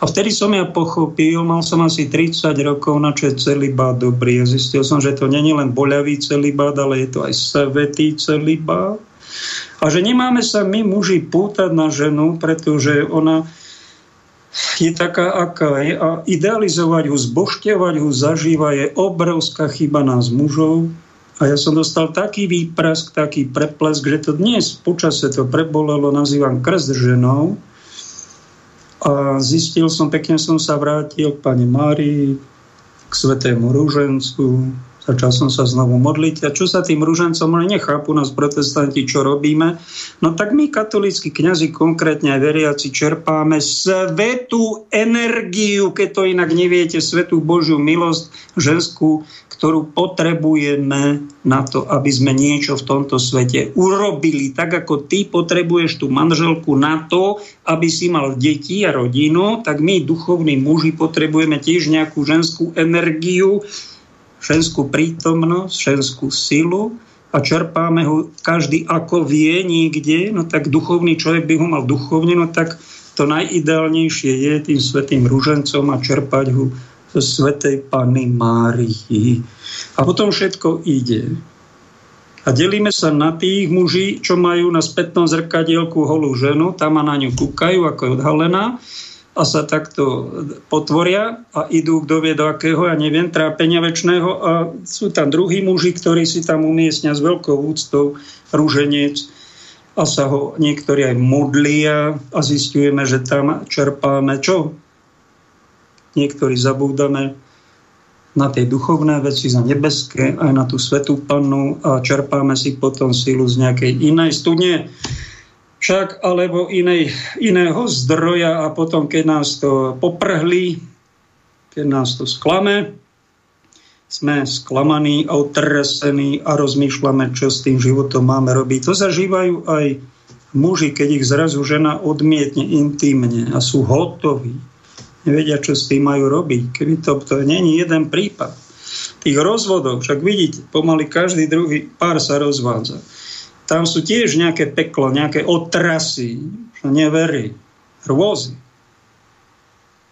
A vtedy som ja pochopil, mal som asi 30 rokov, na čo je celibát dobrý. A zistil som, že to není len boľavý celibát, ale je to aj svetý celibát. A že nemáme sa my muži pútať na ženu, pretože ona je taká, aká je. A idealizovať ho, zbošťovať ho, zažíva je obrovská chyba nás mužov. A ja som dostal taký výprask, taký preplesk, že to dnes počase to prebolelo, nazývam krst ženou. A zistil som, pekne som sa vrátil k pani Márii, k svetému rúžencu, Začal som sa znovu modliť. A čo sa tým ružencom, ale nechápu nás protestanti, čo robíme. No tak my, katolícky kňazi, konkrétne aj veriaci, čerpáme svetú energiu, keď to inak neviete, svetú Božiu milosť ženskú, ktorú potrebujeme na to, aby sme niečo v tomto svete urobili. Tak ako ty potrebuješ tú manželku na to, aby si mal deti a rodinu, tak my, duchovní muži, potrebujeme tiež nejakú ženskú energiu, ženskú prítomnosť, ženskú silu a čerpáme ho každý ako vie niekde, no tak duchovný človek by ho mal duchovne, no tak to najideálnejšie je tým svetým rúžencom a čerpať ho zo svetej Pany Márii. A potom všetko ide. A delíme sa na tých muží, čo majú na spätnom zrkadielku holú ženu, tam a na ňu kúkajú, ako je odhalená a sa takto potvoria a idú kto vie do akého, ja neviem, trápenia väčšného a sú tam druhí muži, ktorí si tam umiestnia s veľkou úctou rúženec a sa ho niektorí aj modlia a zistujeme, že tam čerpáme čo? Niektorí zabúdame na tie duchovné veci, za nebeské, aj na tú svetú pannu a čerpáme si potom sílu z nejakej inej studne však alebo inej, iného zdroja a potom, keď nás to poprhli, keď nás to sklame, sme sklamaní, otresení a rozmýšľame, čo s tým životom máme robiť. To zažívajú aj muži, keď ich zrazu žena odmietne intimne a sú hotoví. Nevedia, čo s tým majú robiť. Keby to, to není jeden prípad. Tých rozvodov, však vidíte, pomaly každý druhý pár sa rozvádza tam sú tiež nejaké peklo, nejaké otrasy, čo neverí, hrôzy.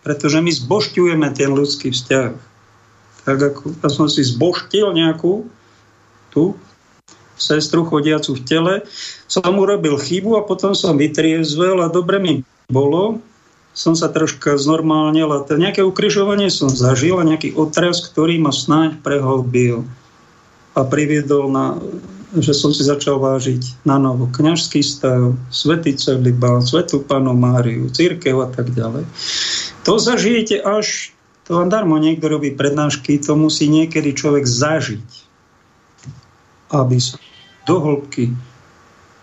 Pretože my zbošťujeme ten ľudský vzťah. Tak ako ja som si zboštil nejakú tú sestru chodiacu v tele, som urobil chybu a potom som vytriezvel a dobre mi bolo, som sa troška znormálnil a nejaké ukrižovanie som zažil a nejaký otras, ktorý ma snáď prehlbil a priviedol na že som si začal vážiť na novo kňažský stav, svetý celibát, svetú panu Máriu, církev a tak ďalej. To zažijete až, to vám darmo niekto robí prednášky, to musí niekedy človek zažiť, aby sa do hĺbky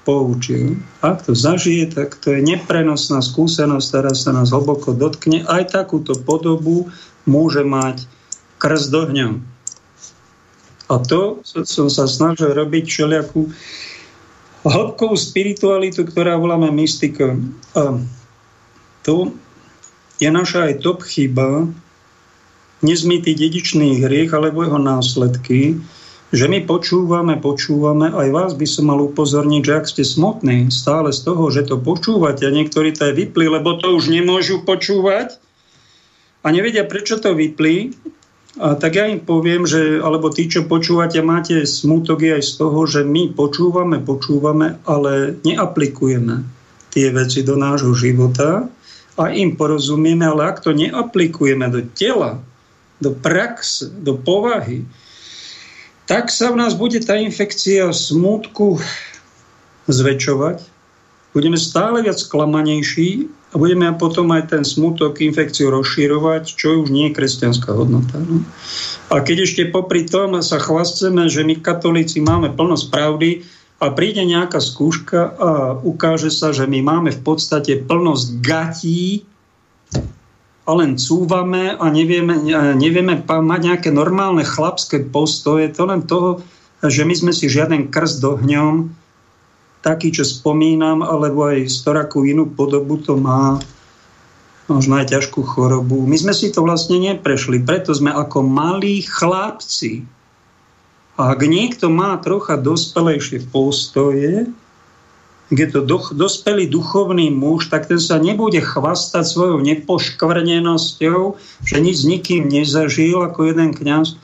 poučil. Ak to zažije, tak to je neprenosná skúsenosť, ktorá sa nás hlboko dotkne. Aj takúto podobu môže mať krst ohňom. A to som sa snažil robiť všelijakú hĺbkovú spiritualitu, ktorá voláme mystikou. A to je naša aj top chyba, nezmytý dedičný hriech alebo jeho následky, že my počúvame, počúvame, aj vás by som mal upozorniť, že ak ste smutní stále z toho, že to počúvate a niektorí to aj vypli, lebo to už nemôžu počúvať a nevedia, prečo to vypli, a tak ja im poviem, že, alebo tí, čo počúvate, máte smutok aj z toho, že my počúvame, počúvame, ale neaplikujeme tie veci do nášho života a im porozumieme, ale ak to neaplikujeme do tela, do praxe, do povahy, tak sa v nás bude tá infekcia smútku zväčšovať. Budeme stále viac klamanejší a budeme potom aj ten smutok, infekciu rozširovať, čo už nie je kresťanská hodnota. No. A keď ešte popri tom sa chvastceme, že my katolíci máme plnosť pravdy a príde nejaká skúška a ukáže sa, že my máme v podstate plnosť gatí, a len cúvame a nevieme, nevieme mať nejaké normálne chlapské postoje. To len toho, že my sme si žiaden krst dohňom, taký, čo spomínam, alebo aj storakú inú podobu to má možno aj ťažkú chorobu. My sme si to vlastne neprešli, preto sme ako malí chlapci. A ak niekto má trocha dospelejšie postoje, je to do, dospelý duchovný muž, tak ten sa nebude chvastať svojou nepoškvrnenosťou, že nič s nikým nezažil ako jeden kňaz.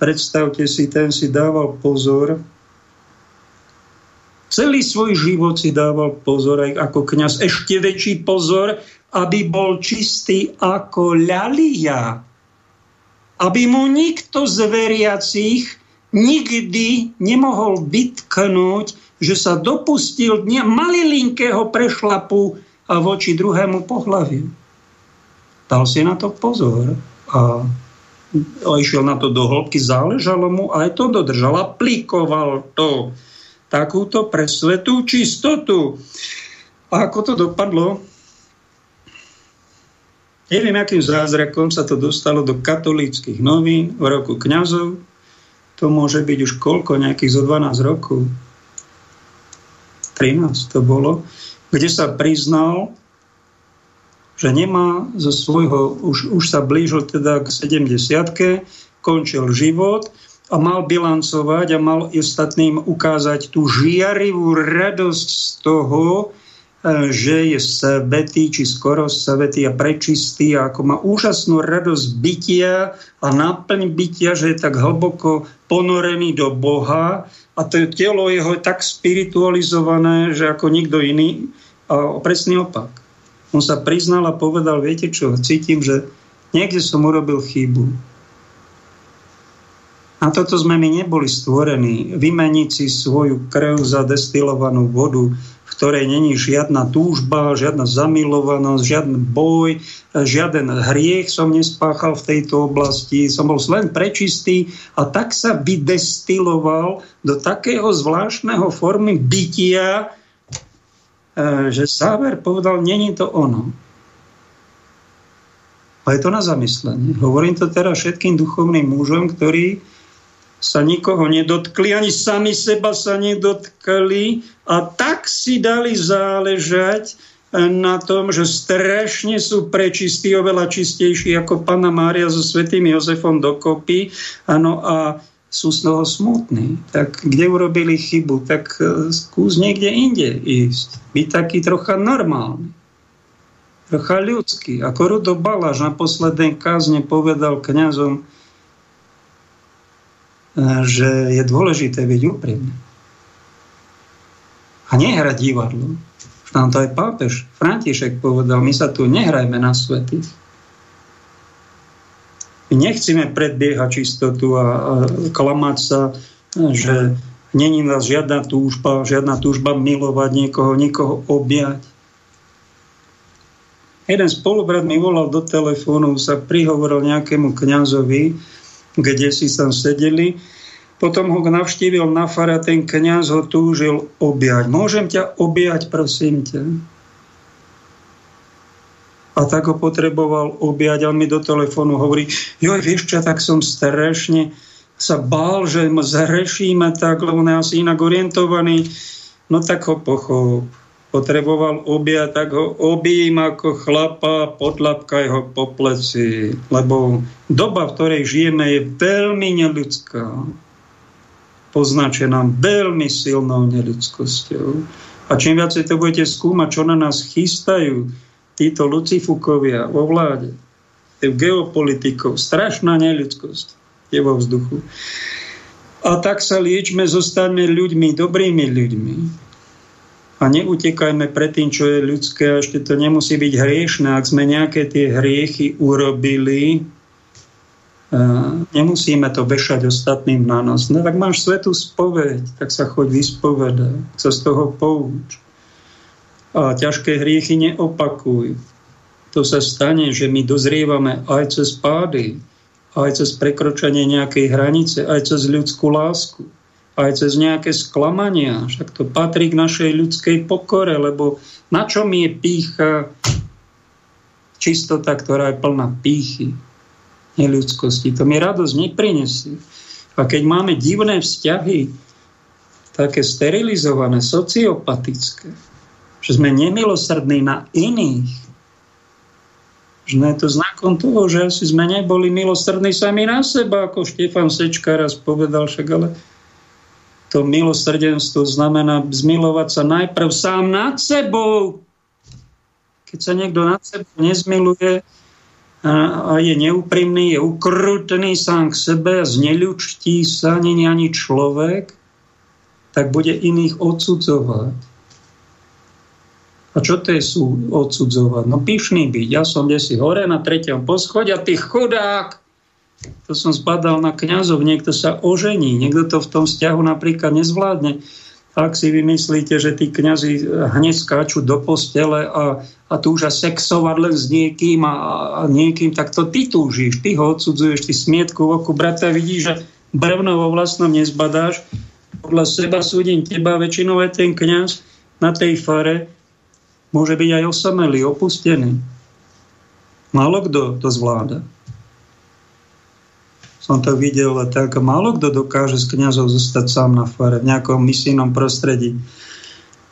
Predstavte si, ten si dával pozor. Celý svoj život si dával pozor aj ako kňaz. Ešte väčší pozor, aby bol čistý ako ľalia. Aby mu nikto z veriacich nikdy nemohol bytknúť že sa dopustil malilinkého prešlapu a voči druhému pohľaviu. Dal si na to pozor a išiel na to do hĺbky, záležalo mu a aj to dodržal, aplikoval to takúto presvetú čistotu. A ako to dopadlo? Neviem, akým zázrakom sa to dostalo do katolíckých novín v roku kňazov. To môže byť už koľko, nejakých zo 12 rokov. 13 to bolo, kde sa priznal, že nemá zo svojho, už, už sa blížil teda k 70 končil život a mal bilancovať a mal ostatným ukázať tú žiarivú radosť z toho, e, že je svetý, či skoro svetý a prečistý a ako má úžasnú radosť bytia a náplň bytia, že je tak hlboko ponorený do Boha, a to telo jeho je tak spiritualizované, že ako nikto iný. A presný opak. On sa priznal a povedal, viete čo, cítim, že niekde som urobil chybu. A toto sme my neboli stvorení. Vymeniť si svoju krv za destilovanú vodu, v ktorej není žiadna túžba, žiadna zamilovanosť, žiadny boj, žiaden hriech som nespáchal v tejto oblasti, som bol len prečistý a tak sa vydestiloval do takého zvláštneho formy bytia, e, že Sáver povedal, není to ono. A je to na zamyslenie. Hovorím to teraz všetkým duchovným mužom, ktorí sa nikoho nedotkli, ani sami seba sa nedotkli a tak si dali záležať eh, na tom, že strašne sú prečistí, oveľa čistejší ako Pana Mária so svetým Jozefom dokopy. Ano, a sú z toho smutní. Tak kde urobili chybu, tak eh, skús niekde inde ísť. Byť taký trocha normálny. Trocha ľudský. Ako Rudo Baláš na poslednej kázne povedal kňazom, že je dôležité byť úprimný. A nehrať divadlo. Už nám to aj pápež František povedal, my sa tu nehrajme na svety. My nechceme predbiehať čistotu a, a klamať sa, že není nás žiadna túžba, žiadna túžba milovať niekoho, niekoho objať. Jeden spolubrat mi volal do telefónu, sa prihovoril nejakému kňazovi, kde si tam sedeli Potom ho navštívil na fara, ten kniaz ho túžil objať. Môžem ťa objať, prosím ťa? A tak ho potreboval objať, on mi do telefónu hovorí, joj, vieš čo, tak som strašne sa bál, že zhrešíme tak, lebo on je asi inak orientovaný. No tak ho pochop. Potreboval objať, tak ho obím ako chlapa, potlapkaj ho po pleci. Lebo doba, v ktorej žijeme, je veľmi neľudská poznačená veľmi silnou neľudskosťou. A čím viacej to budete skúmať, čo na nás chystajú títo lucifúkovia vo vláde, geopolitikov, strašná neľudskosť je vo vzduchu. A tak sa liečme, zostaňme ľuďmi, dobrými ľuďmi. A neutekajme pred tým, čo je ľudské, ešte to nemusí byť hriešne. Ak sme nejaké tie hriechy urobili, nemusíme to vešať ostatným na nos. No tak máš svetú spoveď, tak sa choď vyspovedať, sa z toho pouč. A ťažké hriechy neopakuj. To sa stane, že my dozrievame aj cez pády, aj cez prekročenie nejakej hranice, aj cez ľudskú lásku, aj cez nejaké sklamania. Však to patrí k našej ľudskej pokore, lebo na čom je pícha čistota, ktorá je plná pýchy neľudskosti. To mi radosť neprinesie. A keď máme divné vzťahy, také sterilizované, sociopatické, že sme nemilosrdní na iných, že je to znakom toho, že asi sme neboli milosrdní sami na seba, ako Štefan Sečka raz povedal, však ale to milosrdenstvo znamená zmilovať sa najprv sám nad sebou. Keď sa niekto nad sebou nezmiluje, a je neúprimný, je ukrutný sám k sebe, zneľučtí sa, není ani človek, tak bude iných odsudzovať. A čo to je sú odsudzovať? No pyšný byť. Ja som si hore na treťom poschodí a ty chudák, to som spadal na kňazov, niekto sa ožení, niekto to v tom vzťahu napríklad nezvládne. Ak si vymyslíte, že tí kňazi hneď skáču do postele a, a túža sexovať len s niekým a, a niekým, tak to ty túžiš, ty ho odsudzuješ, ty smietku v oku brata vidíš, že brevno vo vlastnom nezbadáš, podľa seba súdim teba, väčšinou je ten kňaz na tej fare môže byť aj osamelý, opustený. Málo kto to zvláda som to videl, tak málo kto dokáže z kniazov zostať sám na fare v nejakom misijnom prostredí.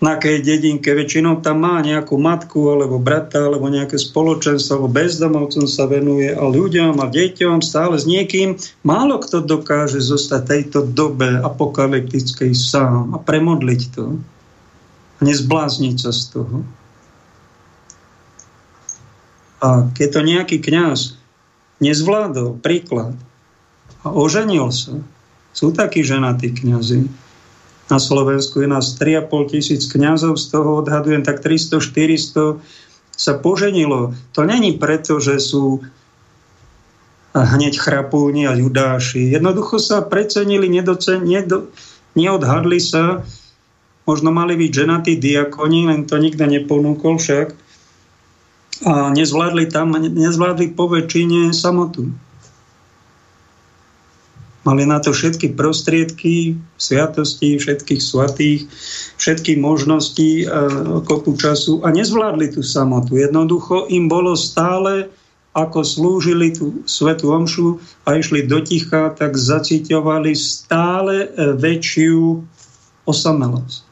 Na akej dedinke väčšinou tam má nejakú matku, alebo brata, alebo nejaké spoločenstvo, alebo bezdomovcom sa venuje a ľuďom a deťom stále s niekým. Málo kto dokáže zostať tejto dobe apokalyptickej sám a premodliť to. A nezblázniť sa z toho. A keď to nejaký kňaz nezvládol, príklad, a oženil sa. Sú takí ženatí kňazi. Na Slovensku je nás 3,5 tisíc kňazov, z toho odhadujem tak 300-400 sa poženilo. To není preto, že sú hneď chrapúni a judáši. Jednoducho sa precenili, nedocen, nedo, neodhadli sa. Možno mali byť ženatí diakoni, len to nikto neponúkol však. A nezvládli tam, nezvládli po väčšine samotu. Mali na to všetky prostriedky, sviatosti, všetkých svatých, všetky možnosti, kopu času a nezvládli tú samotu. Jednoducho im bolo stále, ako slúžili tú svetú omšu a išli do ticha, tak zaciťovali stále väčšiu osamelosť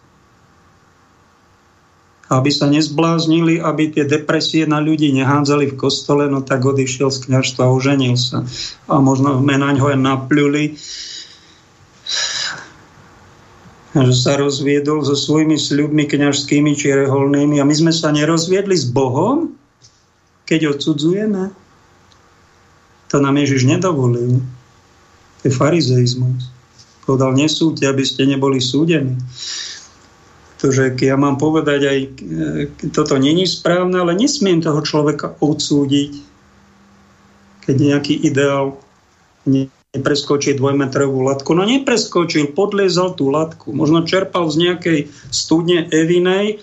aby sa nezbláznili, aby tie depresie na ľudí nehádzali v kostole, no tak odišiel z kniažstva a oženil sa. A možno menaň ho aj napľuli, že sa rozviedol so svojimi sľubmi kňažskými či reholnými. A my sme sa nerozviedli s Bohom, keď odsudzujeme. To nám Ježiš nedovolil. To je farizeizmus. Povedal, nesúďte, aby ste neboli súdení. Pretože ja mám povedať aj, e, toto není správne, ale nesmiem toho človeka odsúdiť, keď nejaký ideál nepreskočí dvojmetrovú latku. No nepreskočil, podliezal tú latku. Možno čerpal z nejakej studne Evinej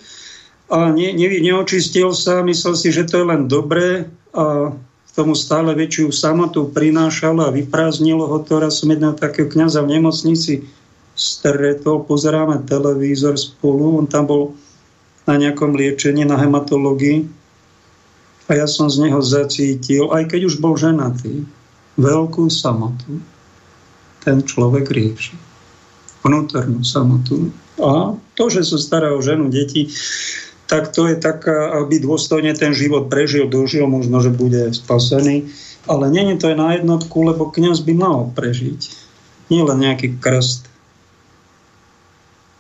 a ne, ne, neočistil sa, myslel si, že to je len dobré a tomu stále väčšiu samotu prinášalo a vyprázdnilo ho to. Raz som jedného takého kniaza v nemocnici stretol, pozeráme televízor spolu, on tam bol na nejakom liečení na hematológii a ja som z neho zacítil, aj keď už bol ženatý, veľkú samotu. Ten človek rieši. Vnútornú samotu. A to, že sa stará o ženu, deti, tak to je taká, aby dôstojne ten život prežil, dožil, možno, že bude spasený. Ale je to aj na jednotku, lebo kniaz by mal prežiť. Nie len nejaký krst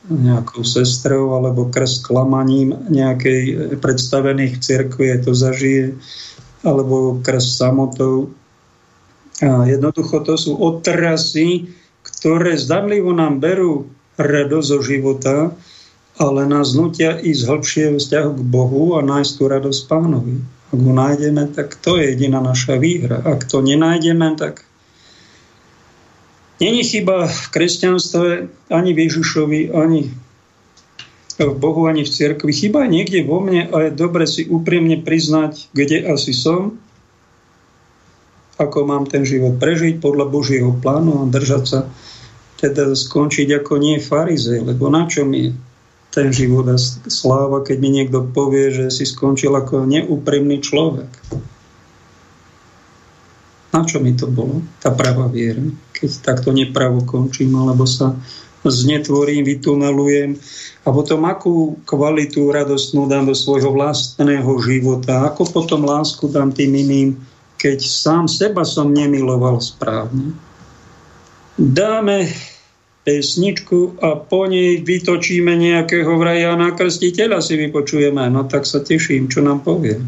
nejakou sestrou alebo krst klamaním nejakej predstavených v cirkvi, to zažije, alebo krst samotou. A jednoducho to sú otrasy, ktoré zdanlivo nám berú radosť zo života, ale nás nutia ísť hlbšie vzťahu k Bohu a nájsť tú radosť pánovi. Ak ho nájdeme, tak to je jediná naša výhra. Ak to nenájdeme, tak není chyba v kresťanstve ani v Ježišovi, ani v Bohu, ani v cirkvi. Chyba je niekde vo mne a je dobre si úprimne priznať, kde asi som, ako mám ten život prežiť podľa Božieho plánu a držať sa, teda skončiť ako nie farizej, lebo na čo mi je ten život a sláva, keď mi niekto povie, že si skončil ako neúprimný človek. Na čo mi to bolo, tá pravá viera, keď takto nepravo končím, alebo sa znetvorím, vytunelujem a potom akú kvalitu radostnú dám do svojho vlastného života, ako potom lásku dám tým iným, keď sám seba som nemiloval správne. Dáme pesničku a po nej vytočíme nejakého vraja na krstiteľa si vypočujeme. No tak sa teším, čo nám povie.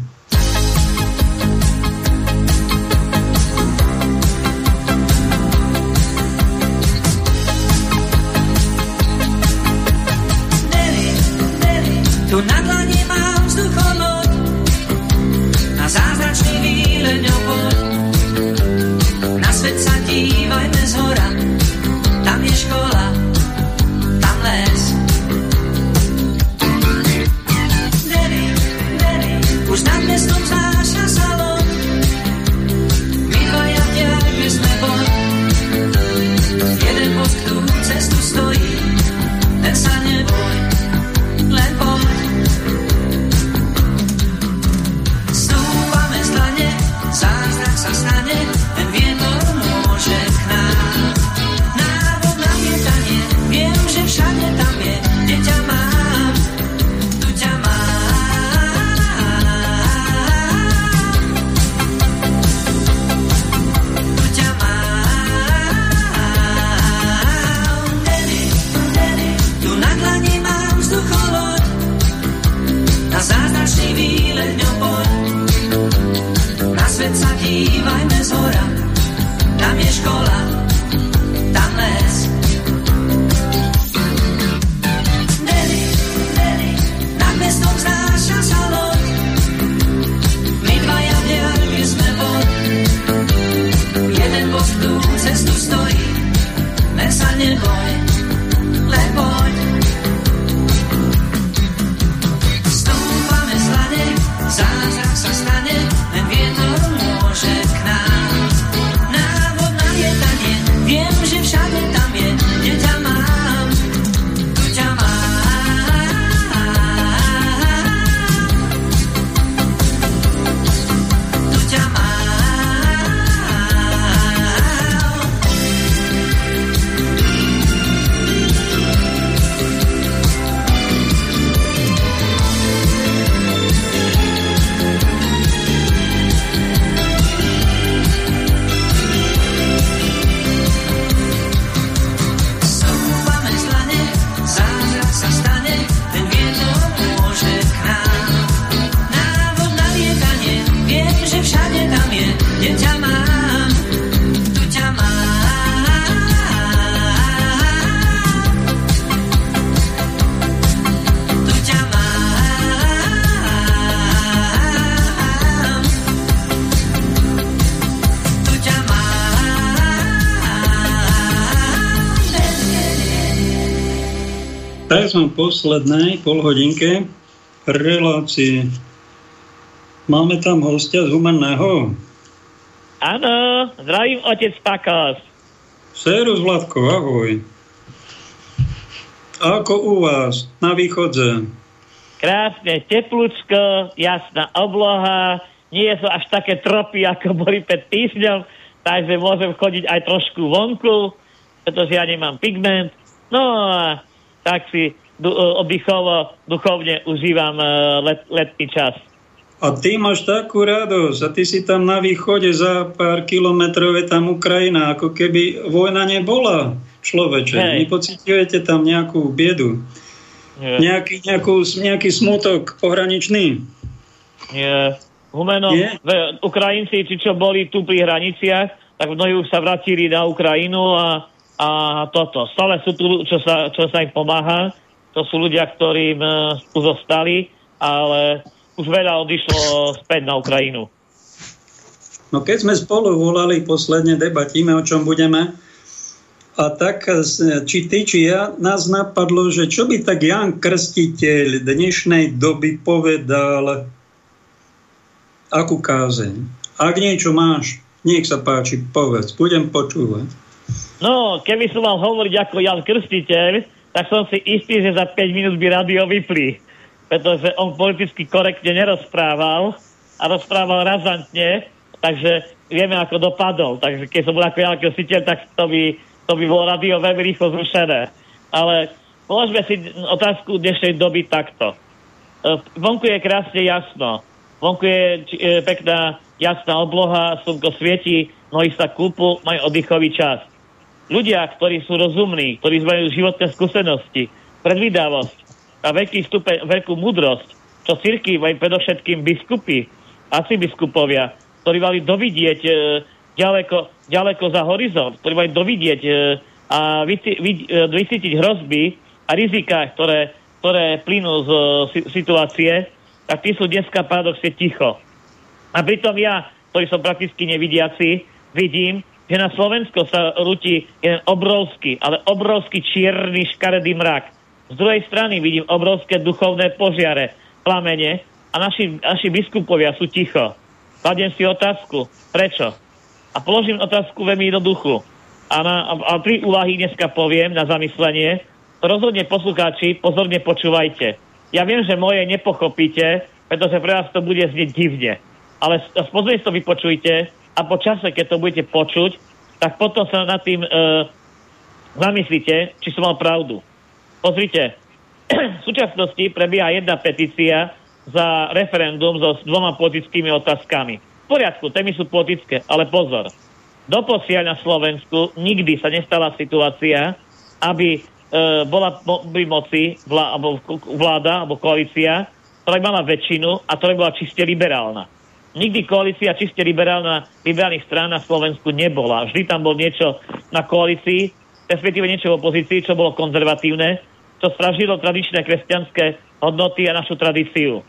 Poslednej polhodinke relácie. Máme tam hostia z Humenného. Áno, zdravím otec Pakos. Serus, Vladko, ahoj. Ako u vás na východze? Krásne, teplúčko, jasná obloha, nie sú až také tropy, ako boli pred týždňom, takže môžem chodiť aj trošku vonku, pretože ja nemám pigment. No a tak si oddychovo, duchovne užívam e, let, letný čas. A ty máš takú radosť a ty si tam na východe za pár kilometrov je tam Ukrajina, ako keby vojna nebola človeče. Hej. Tam nejakú biedu? Nie. Nejaký, nejakú, nejaký smutok pohraničný? Nie. Humeno, Nie? Ukrajinci, či čo boli tu pri hraniciach, tak mnohí už sa vrátili na Ukrajinu a, a toto. Stále sú tu, čo sa, čo sa im pomáha. To sú ľudia, ktorým uh, tu zostali, ale už veľa odišlo späť na Ukrajinu. No keď sme spolu volali, posledne debatíme, o čom budeme, a tak, či ty, či ja, nás napadlo, že čo by tak Jan Krstiteľ dnešnej doby povedal, akú kázeň. Ak niečo máš, nech sa páči, povedz, budem počúvať. No, keby som mal hovoriť ako Jan Krstiteľ, tak som si istý, že za 5 minút by radio vypli pretože on politicky korektne nerozprával a rozprával razantne, takže vieme, ako dopadol. Takže keď som bol ako Jan Krstiteľ, tak to by, to by bolo radio veľmi rýchlo zrušené. Ale položme si otázku dnešnej doby takto. E, vonku je krásne jasno. Vonku je e, pekná jasná obloha, slnko svieti, mnohí sa kúpu, majú oddychový čas. Ľudia, ktorí sú rozumní, ktorí majú životné skúsenosti, predvídavosť, a veľký stupeň, veľkú múdrosť, čo cirky aj predovšetkým biskupy, asi biskupovia, ktorí mali dovidieť e, ďaleko, ďaleko za horizont, ktorí mali dovidieť e, a e, vysítiť hrozby a rizika, ktoré, ktoré plynú z e, situácie, tak tí sú dneska paradoxne ticho. A pritom ja, ktorý som prakticky nevidiaci, vidím, že na Slovensko sa rúti jeden obrovský, ale obrovský čierny škaredý mrak z druhej strany vidím obrovské duchovné požiare, plamene a naši, naši biskupovia sú ticho. Kladiem si otázku, prečo? A položím otázku veľmi jednoduchú. A, na, a, tri úvahy dneska poviem na zamyslenie. Rozhodne poslucháči, pozorne počúvajte. Ja viem, že moje nepochopíte, pretože pre vás to bude znieť divne. Ale pozorne to vypočujte a po čase, keď to budete počuť, tak potom sa nad tým e, zamyslíte, či som mal pravdu. Pozrite, v súčasnosti prebieha jedna petícia za referendum so s dvoma politickými otázkami. V poriadku, témy sú politické, ale pozor. Doposiaľ na Slovensku nikdy sa nestala situácia, aby e, bola pri moci vlá, alebo vláda alebo koalícia, ktorá by mala väčšinu a ktorá by bola čiste liberálna. Nikdy koalícia čiste liberálna liberálnych strán na Slovensku nebola. Vždy tam bol niečo na koalícii, respektíve niečo v opozícii, čo bolo konzervatívne čo stražilo tradičné kresťanské hodnoty a našu tradíciu.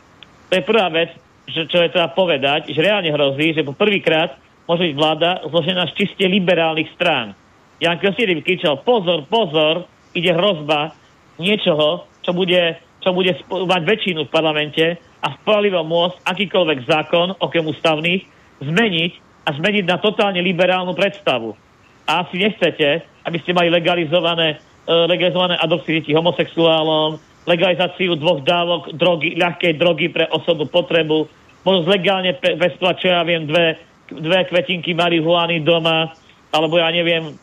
To je prvá vec, že, čo je treba povedať, že reálne hrozí, že po prvýkrát môže byť vláda zložená z čiste liberálnych strán. Jan Krstýry kričal, pozor, pozor, ide hrozba niečoho, čo bude, čo bude mať väčšinu v parlamente a spolahlivo môcť akýkoľvek zákon, okrem ústavných, zmeniť a zmeniť na totálne liberálnu predstavu. A asi nechcete, aby ste mali legalizované E, legalizované adopcie detí homosexuálom, legalizáciu dvoch dávok drogy, ľahkej drogy pre osobnú potrebu, možno legálne pestovať, čo ja viem, dve, dve kvetinky marihuany doma, alebo ja neviem,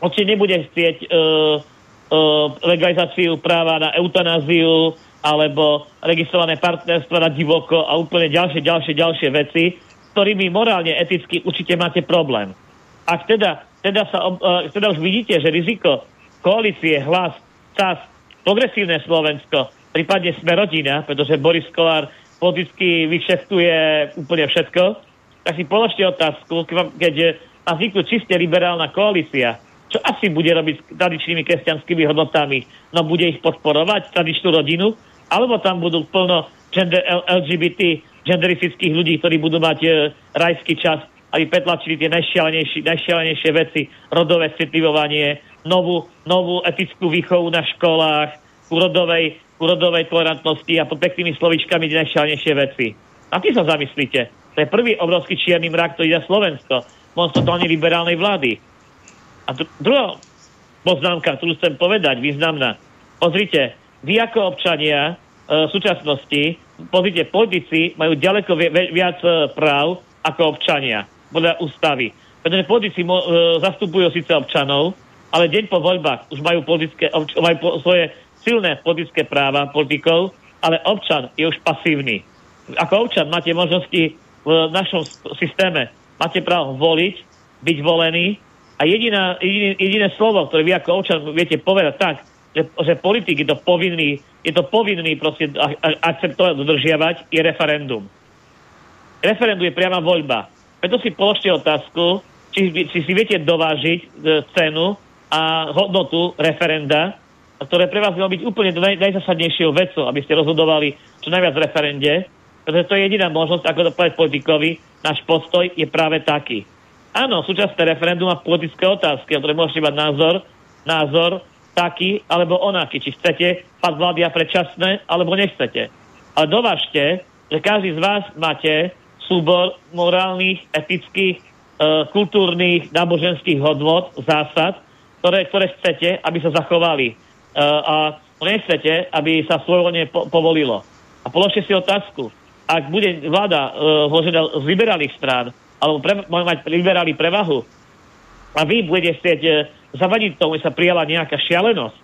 určite nebude chcieť uh, uh, legalizáciu práva na eutanáziu alebo registrované partnerstvo na divoko a úplne ďalšie, ďalšie, ďalšie veci, ktorými morálne, eticky určite máte problém. Ak teda, teda, sa, uh, teda už vidíte, že riziko koalície hlas, čas, progresívne Slovensko, prípadne sme rodina, pretože Boris Kolár politicky vyšeftuje úplne všetko, tak si položte otázku, keď má vzniknúť čiste liberálna koalícia, čo asi bude robiť s tradičnými kresťanskými hodnotami? No bude ich podporovať, tradičnú rodinu, alebo tam budú plno gender, LGBT, genderistických ľudí, ktorí budú mať e, rajský čas, aby pretlačili tie najšialenejšie, najšialenejšie veci, rodové citlivovanie, novú, novú etickú výchovu na školách, úrodovej, úrodovej tolerantnosti a pod peknými slovičkami najšťalnejšie veci. A ty sa zamyslíte. To je prvý obrovský čierny mrak, ktorý na Slovensko. totálne liberálnej vlády. A dru- druhá poznámka, ktorú chcem povedať, významná. Pozrite, vy ako občania e, v súčasnosti, pozrite, politici majú ďaleko vi- viac e, práv ako občania, podľa ústavy. Pretože politici mo- e, zastupujú síce občanov, ale deň po voľbách už majú, politické, obč- majú po- svoje silné politické práva politikov, ale občan je už pasívny. Ako občan máte možnosti v našom systéme, máte právo voliť, byť volený a jediná, jediné, jediné slovo, ktoré vy ako občan viete povedať tak, že, že politik je to povinný, je to povinný proste akceptovať, dodržiavať, je referendum. Referendum je priama voľba. Preto si položte otázku, či, či si viete dovážiť e, cenu a hodnotu referenda, ktoré pre vás malo byť úplne naj, najzasadnejšou vecou, aby ste rozhodovali čo najviac v referende, pretože to je jediná možnosť, ako to povedať politikovi, náš postoj je práve taký. Áno, súčasné referendum má politické otázky, o ktoré môžete mať názor, názor taký alebo onaký. Či chcete pad vlády a predčasné, alebo nechcete. Ale dovážte, že každý z vás máte súbor morálnych, etických, e, kultúrnych, náboženských hodnot, zásad, ktoré, ktoré chcete, aby sa zachovali. E, a nechcete, aby sa svojvoľne po, povolilo. A položte si otázku. Ak bude vláda e, z liberálnych strán, alebo pre, mať liberáli prevahu, a vy budete chcieť e, zavadiť tomu, že sa prijala nejaká šialenosť,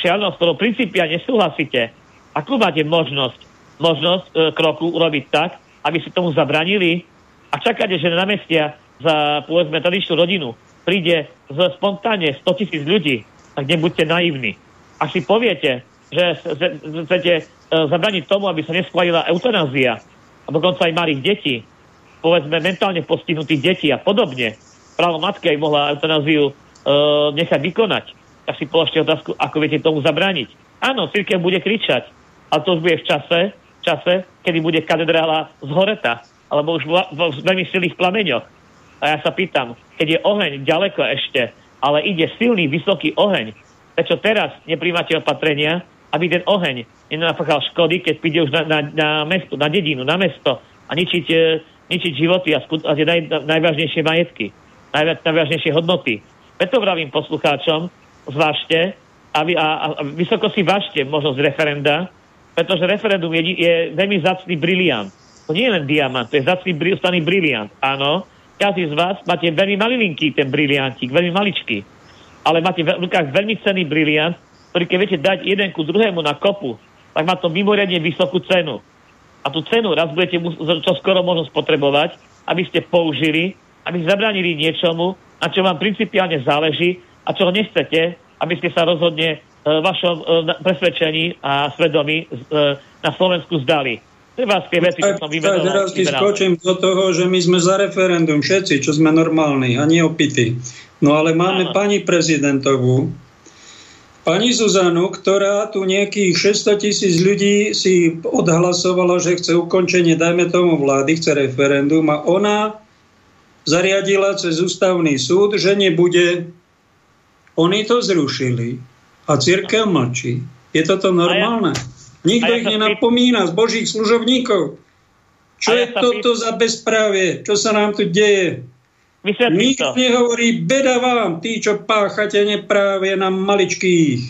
šialenosť, ktorou princípia nesúhlasíte, akú máte možnosť, možnosť e, kroku urobiť tak, aby si tomu zabranili? A čakáte, že na mestia za, povedzme, tradičnú rodinu príde z spontánne 100 tisíc ľudí, tak nebuďte naivní. Ak si poviete, že chcete e, zabraniť tomu, aby sa neskladila eutanázia, a dokonca aj malých detí, povedzme mentálne postihnutých detí a podobne, právo matky aj mohla eutanáziu e, nechať vykonať, tak si položte otázku, ako viete tomu zabrániť. Áno, církev bude kričať, ale to už bude v čase, čase, kedy bude katedrála zhoreta, alebo už vo veľmi silných plameňoch. A ja sa pýtam, keď je oheň ďaleko ešte, ale ide silný, vysoký oheň, prečo teraz nepríjmate opatrenia, aby ten oheň nenapáchal škody, keď príde už na, na, na mesto, na dedinu, na mesto a ničiť, e, ničiť životy a, skut- a tie naj, najvážnejšie majetky, najviac, najvážnejšie hodnoty. Preto vravím poslucháčom, zvážte a, vy, a, a vysoko si vážte možnosť referenda, pretože referendum je, je veľmi zacný briliant. To nie je len diamant, to je zacný staný briliant. Áno, každý z vás máte veľmi malilinký ten briliantík, veľmi maličký. Ale máte v rukách veľmi cenný briliant, ktorý keď viete dať jeden ku druhému na kopu, tak má to mimoriadne vysokú cenu. A tú cenu raz budete čo skoro možno spotrebovať, aby ste použili, aby ste zabránili niečomu, na čo vám principiálne záleží a čo nechcete, aby ste sa rozhodne e, vašom e, presvedčení a svedomí e, na Slovensku zdali. Trebácké veci, čo som vymenoval. Teraz ti skočím do toho, že my sme za referendum všetci, čo sme normálni a nie opity. No ale máme Áno. pani prezidentovú, pani Zuzanu, ktorá tu nejakých 600 tisíc ľudí si odhlasovala, že chce ukončenie, dajme tomu vlády, chce referendum a ona zariadila cez ústavný súd, že nebude. Oni to zrušili a církev mlčí. Je toto normálne? Nikto ich nenapomína z božích služobníkov. Čo je toto za bezprávie? Čo sa nám tu deje? Nikto nehovorí, beda vám, tí, čo páchate neprávie na maličkých.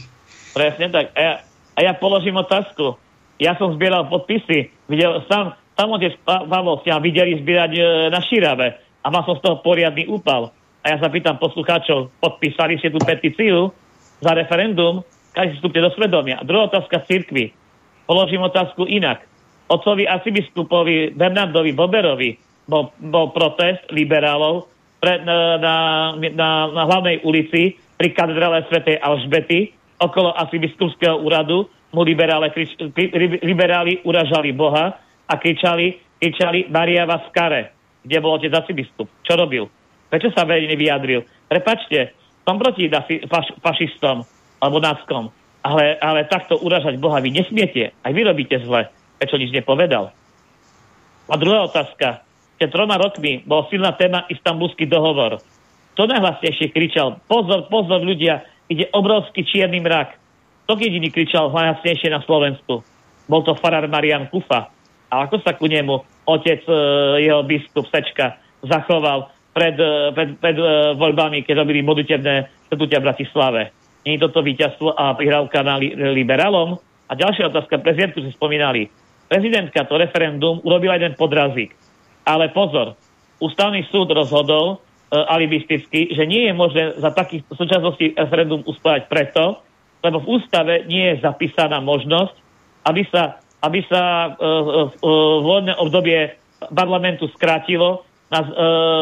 Presne tak. A ja, a ja položím otázku. Ja som zbieral podpisy. Videl, sám, tam otec Pavol ste videli zbierať e, na Širave a mal som z toho poriadny úpal. A ja sa pýtam poslucháčov, podpísali ste tú petíciu za referendum, si vstúpte do svedomia. A druhá otázka cirkvi. Položím otázku inak. Otcovi arcibiskupovi Bernardovi Boberovi bol, bol protest liberálov pre, na, na, na, hlavnej ulici pri katedrále svätej Alžbety okolo arcibiskupského úradu mu liberále, krič, liberáli uražali Boha a kričali, kričali Maria Vaskare, kde bol otec arcibiskup. Čo robil? Prečo sa verejne vyjadril? Prepačte, som proti faš, fašistom alebo náckom ale, ale takto uražať Boha vy nesmiete. Aj vy robíte zle. Prečo nič nepovedal? A druhá otázka. Pred troma rokmi bol silná téma Istanbulský dohovor. To najhlasnejšie kričal, pozor, pozor ľudia, ide obrovský čierny mrak. To jediný kričal hlasnejšie na Slovensku. Bol to farár Marian Kufa. A ako sa ku nemu otec, e, jeho biskup Sečka, zachoval pred, e, pred, pred uh, voľbami, keď robili modlitebné stretnutia v Bratislave. Nie je toto víťazstvo a prihrávka na li, liberálom? A ďalšia otázka, prezidentku si spomínali. Prezidentka to referendum urobila jeden podrazík. Ale pozor, ústavný súd rozhodol uh, alibisticky, že nie je možné za takých súčasností referendum uspávať preto, lebo v ústave nie je zapísaná možnosť, aby sa, aby sa uh, uh, uh, voľné obdobie parlamentu skrátilo na, uh,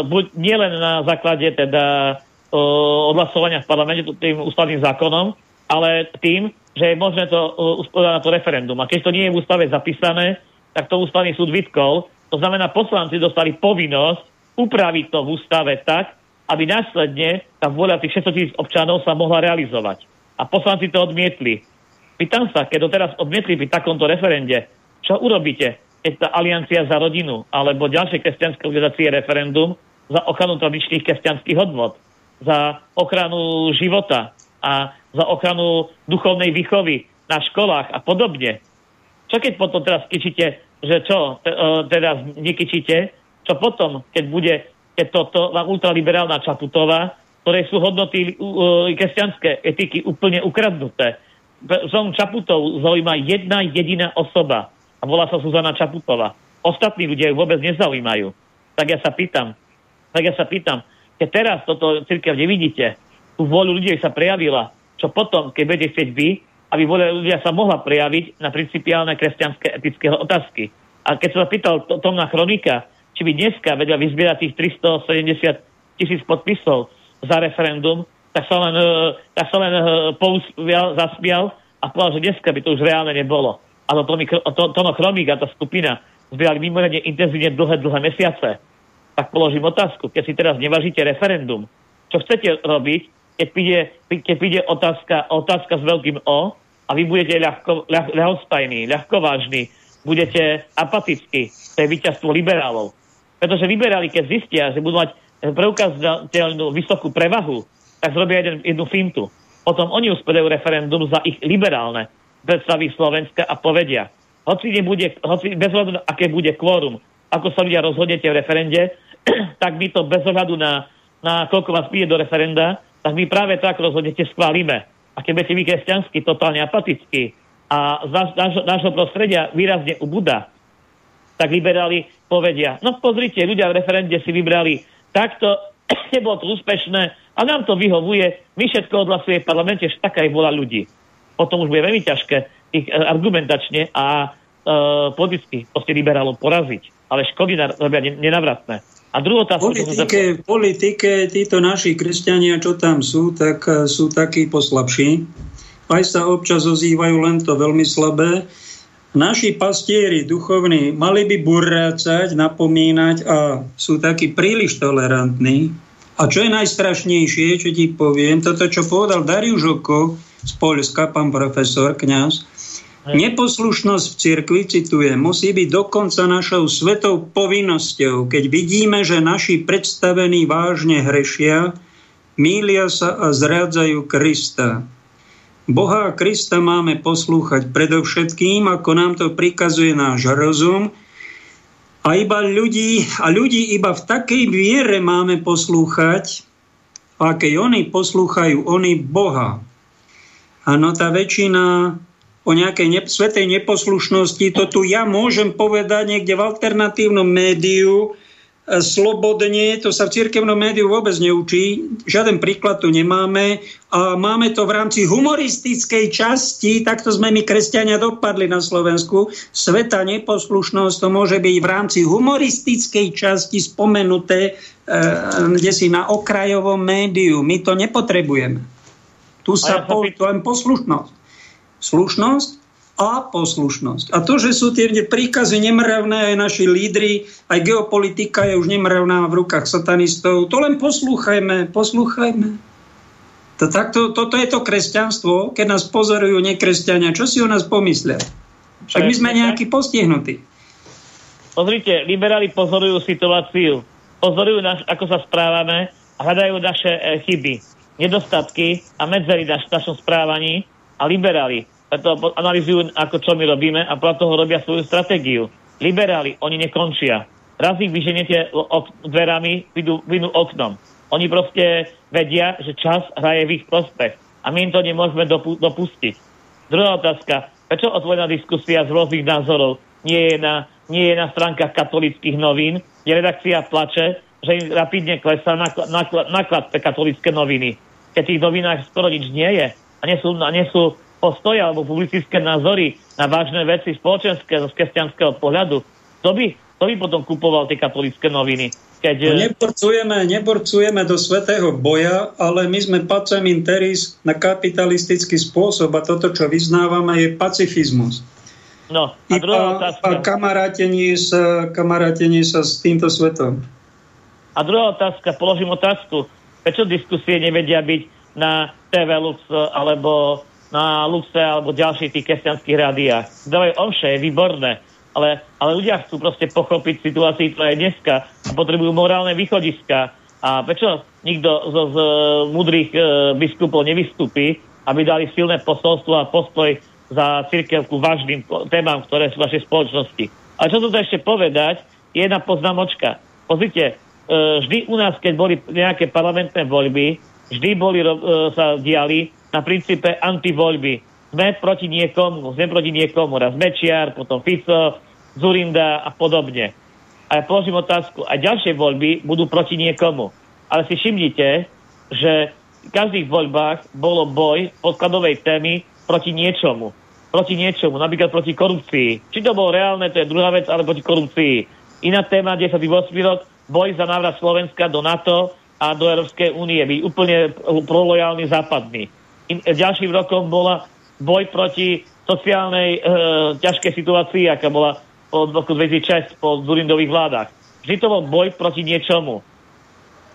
buď nielen na základe teda uh, odhlasovania v parlamente tým ústavným zákonom, ale tým, že je možné to uh, usporiadať na to referendum. A keď to nie je v ústave zapísané, tak to ústavný súd vytkol. To znamená, poslanci dostali povinnosť upraviť to v ústave tak, aby následne tá vôľa tých 600 tisíc občanov sa mohla realizovať. A poslanci to odmietli. Pýtam sa, keď to teraz odmietli pri takomto referende, čo urobíte? keď tá aliancia za rodinu alebo ďalšie kresťanské organizácie referendum za ochranu tradičných kresťanských hodnot, za ochranu života a za ochranu duchovnej výchovy na školách a podobne. Čo keď potom teraz kyčíte, že čo, te, uh, teraz nekyčíte, čo potom, keď bude, keď toto ultraliberálna Čaputová, ktoré sú hodnoty uh, kresťanské etiky úplne ukradnuté. Som Čaputov zaujíma jedna jediná osoba, a volá sa Zuzana Čaputová. Ostatní ľudia ju vôbec nezaujímajú. Tak ja sa pýtam, tak ja sa pýtam, keď teraz toto církev nevidíte, tú vôľu ľudí sa prejavila, čo potom, keď budete chcieť vy, aby ľudia sa mohla prejaviť na principiálne kresťanské etické otázky. A keď sa pýtal Tomna Chronika, či by dneska vedel vyzbierať tých 370 tisíc podpisov za referendum, tak sa len, eh, tak sa len eh, pousmial, zasmial a povedal, že dneska by to už reálne nebolo ale Tono Chromík a tá skupina zbierali mimoriadne intenzívne dlhé, dlhé mesiace, tak položím otázku. Keď si teraz nevažíte referendum, čo chcete robiť, keď príde, keď príde otázka, otázka s veľkým O a vy budete ľahko, ľah, ľahostajní, ľahkovážni, budete apatickí, to je víťazstvo liberálov. Pretože liberáli, keď zistia, že budú mať preukazateľnú vysokú prevahu, tak zrobia jeden, jednu fintu. Potom oni uspedajú referendum za ich liberálne predstaví Slovenska a povedia, hoci, nebude, hoci bez ohľadu na aké bude kvórum, ako sa ľudia rozhodnete v referende, tak my to bez ohľadu na, na koľko vás príde do referenda, tak my práve tak rozhodnete schválime. A keď budete vy kresťansky, totálne apatický a z nášho, nášho prostredia výrazne ubúda, tak liberáli povedia, no pozrite, ľudia v referende si vybrali takto, nebolo to úspešné a nám to vyhovuje, my všetko odhlasuje v parlamente, taká je vola ľudí potom už bude veľmi ťažké ich e, argumentačne a e, politicky proste liberálov poraziť. Ale škody robia nenavratné. A druhá otázka... Politike, v politike títo naši kresťania, čo tam sú, tak e, sú takí poslabší. Aj sa občas ozývajú len to veľmi slabé. Naši pastieri duchovní mali by burrácať, napomínať a sú takí príliš tolerantní. A čo je najstrašnejšie, čo ti poviem, toto, čo povedal Dariuš Oko, z Polska, pán profesor, kňaz. Neposlušnosť v cirkvi, citujem, musí byť dokonca našou svetou povinnosťou, keď vidíme, že naši predstavení vážne hrešia, mília sa a zrádzajú Krista. Boha a Krista máme poslúchať predovšetkým, ako nám to prikazuje náš rozum, a iba ľudí, a ľudí iba v takej viere máme poslúchať, akej oni poslúchajú, oni Boha. Áno, tá väčšina o nejakej ne- svetej neposlušnosti, to tu ja môžem povedať niekde v alternatívnom médiu, e, slobodne, to sa v cirkevnom médiu vôbec neučí, žiaden príklad tu nemáme a máme to v rámci humoristickej časti, takto sme my kresťania dopadli na Slovensku, sveta neposlušnosť to môže byť v rámci humoristickej časti spomenuté e, kde si na okrajovom médiu, my to nepotrebujeme. Tu sa ja poviem poslušnosť. Slušnosť a poslušnosť. A to, že sú tie príkazy nemravné, aj naši lídry, aj geopolitika je už nemravná v rukách satanistov, to len poslúchajme, poslúchajme. To, takto, toto je to kresťanstvo, keď nás pozorujú nekresťania. Čo si o nás pomyslia? Však my sme nejakí postihnutí. Pozrite, liberáli pozorujú situáciu, pozorujú, naš, ako sa správame a hľadajú naše e, chyby nedostatky a medzery v našom správaní a liberáli preto analizujú, ako čo my robíme a preto toho robia svoju stratégiu. Liberáli, oni nekončia. raz ich vyženete ok- dverami, vyjdú, vyjdú oknom. Oni proste vedia, že čas hraje v ich prospech. A my im to nemôžeme dopu- dopustiť. Druhá otázka. Prečo otvorená diskusia z rôznych názorov nie je na, nie je na stránkach katolických novín, kde redakcia plače, že im rapidne klesá náklad, náklad, náklad pre katolické noviny. Keď tých novinách skoro nič nie je a nie sú, a nie sú postoje alebo publicistické názory na vážne veci spoločenské zo kresťanského pohľadu, to by, to by potom kupoval tie katolické noviny. Keď... No neporcujeme, neporcujeme do svetého boja, ale my sme pacem interis na kapitalistický spôsob a toto, čo vyznávame, je pacifizmus. No, a druhá otázka... A kamarátenie sa, kamarátenie sa s týmto svetom. A druhá otázka, položím otázku. Prečo diskusie nevedia byť na TV Lux alebo na Luxe alebo ďalších tých kresťanských rádiách? Dávajú omše, je výborné ale, ale ľudia chcú proste pochopiť situáciu, ktorá je dneska a potrebujú morálne východiska. A prečo nikto z, z mudrých e, biskupov nevystúpi, aby dali silné posolstvo a postoj za církev ku vážnym témam, ktoré sú v vašej spoločnosti. Ale čo tu ešte povedať, je jedna poznámočka. Pozrite, e, vždy u nás, keď boli nejaké parlamentné voľby, vždy boli, e, sa diali na princípe antivoľby sme proti niekomu, sme proti niekomu, raz Mečiar, potom Fico, Zurinda a podobne. A ja položím otázku, a ďalšie voľby budú proti niekomu. Ale si všimnite, že v každých voľbách bolo boj podkladovej témy proti niečomu. Proti niečomu, napríklad proti korupcii. Či to bolo reálne, to je druhá vec, ale proti korupcii. Iná téma, 10. rok, boj za návrat Slovenska do NATO a do Európskej únie, byť úplne prolojálny západný. In, ďalším rokom bola boj proti sociálnej e, ťažkej situácii, aká bola od roku 2006 po Zurindových vládach. Vždy to bol boj proti niečomu.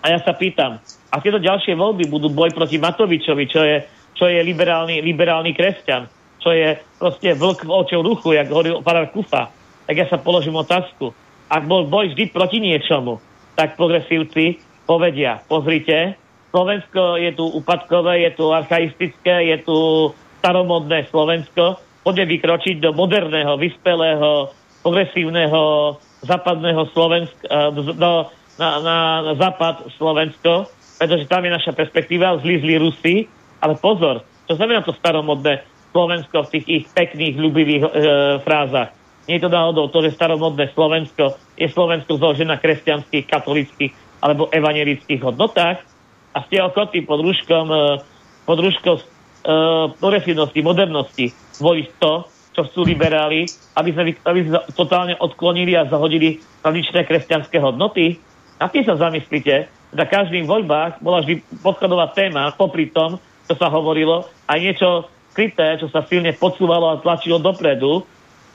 A ja sa pýtam, a tieto ďalšie voľby budú boj proti Matovičovi, čo je, čo je liberálny, liberálny kresťan, čo je proste vlk v očov ruchu, jak hovoril Parar Kufa, tak ja sa položím otázku. Ak bol boj vždy proti niečomu, tak progresívci povedia, pozrite, Slovensko je tu upadkové, je tu archaistické, je tu staromodné Slovensko, poďme vykročiť do moderného, vyspelého, progresívneho západného Slovenska, eh, do, na, na, na západ Slovensko, pretože tam je naša perspektíva, zlí zlí Rusy, ale pozor, čo znamená to staromodné Slovensko v tých ich pekných, ľubivých e, frázach. Nie je to náhodou to, že staromodné Slovensko je Slovensko založené na kresťanských, katolických alebo evangelických hodnotách a ste ochotní pod rúškom, e, pod rúškom uh, progresívnosti, modernosti voliť to, čo chcú liberáli, aby sme, aby sme totálne odklonili a zahodili tradičné kresťanské hodnoty. Na tým sa zamyslíte, na každých voľbách bola vždy podkladová téma, popri tom, čo sa hovorilo, aj niečo skryté, čo sa silne podsúvalo a tlačilo dopredu,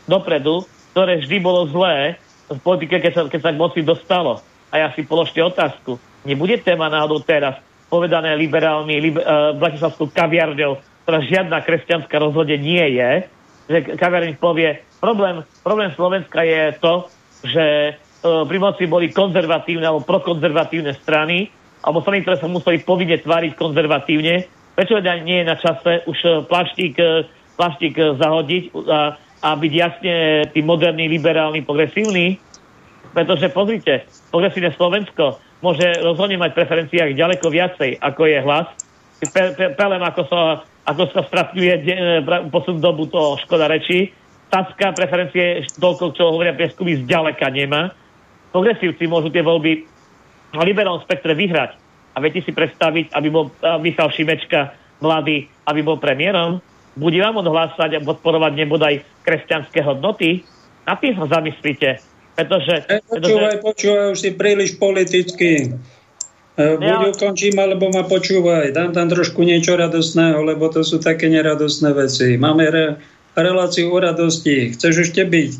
dopredu, ktoré vždy bolo zlé v politike, keď sa, keď sa k moci dostalo. A ja si položte otázku. Nebude téma náhodou teraz povedané liberálmi liber, uh, bratislavskou kaviarňou, ktorá žiadna kresťanská rozhode nie je, že kaviarník povie, problém, problém Slovenska je to, že uh, pri moci boli konzervatívne alebo prokonzervatívne strany, alebo strany, ktoré sa museli povinne tváriť konzervatívne. Prečo nie je na čase už plaštík, plaštík zahodiť a, a byť jasne tým moderný, liberálny, progresívny? Pretože pozrite, progresívne Slovensko môže rozhodne mať preferenciách ďaleko viacej, ako je hlas. Pe, pe, pelem, ako sa, ako sa stratňuje de, dobu to škoda reči. Tacká preferencie, toľko, čo hovoria prieskumy, zďaleka nemá. Progresívci môžu tie voľby na liberálnom spektre vyhrať. A viete si predstaviť, aby bol Michal Šimečka mladý, aby bol premiérom? Bude vám odhlásať a podporovať nebodaj kresťanské hodnoty? Na tým sa zamyslíte pretože, e, počúvaj, pretože... počúvaj, už si príliš politicky. E, buď ja... ukončím, alebo ma počúvaj. Dám tam trošku niečo radosného, lebo to sú také neradosné veci. Máme re, reláciu o radosti. Chceš ešte byť?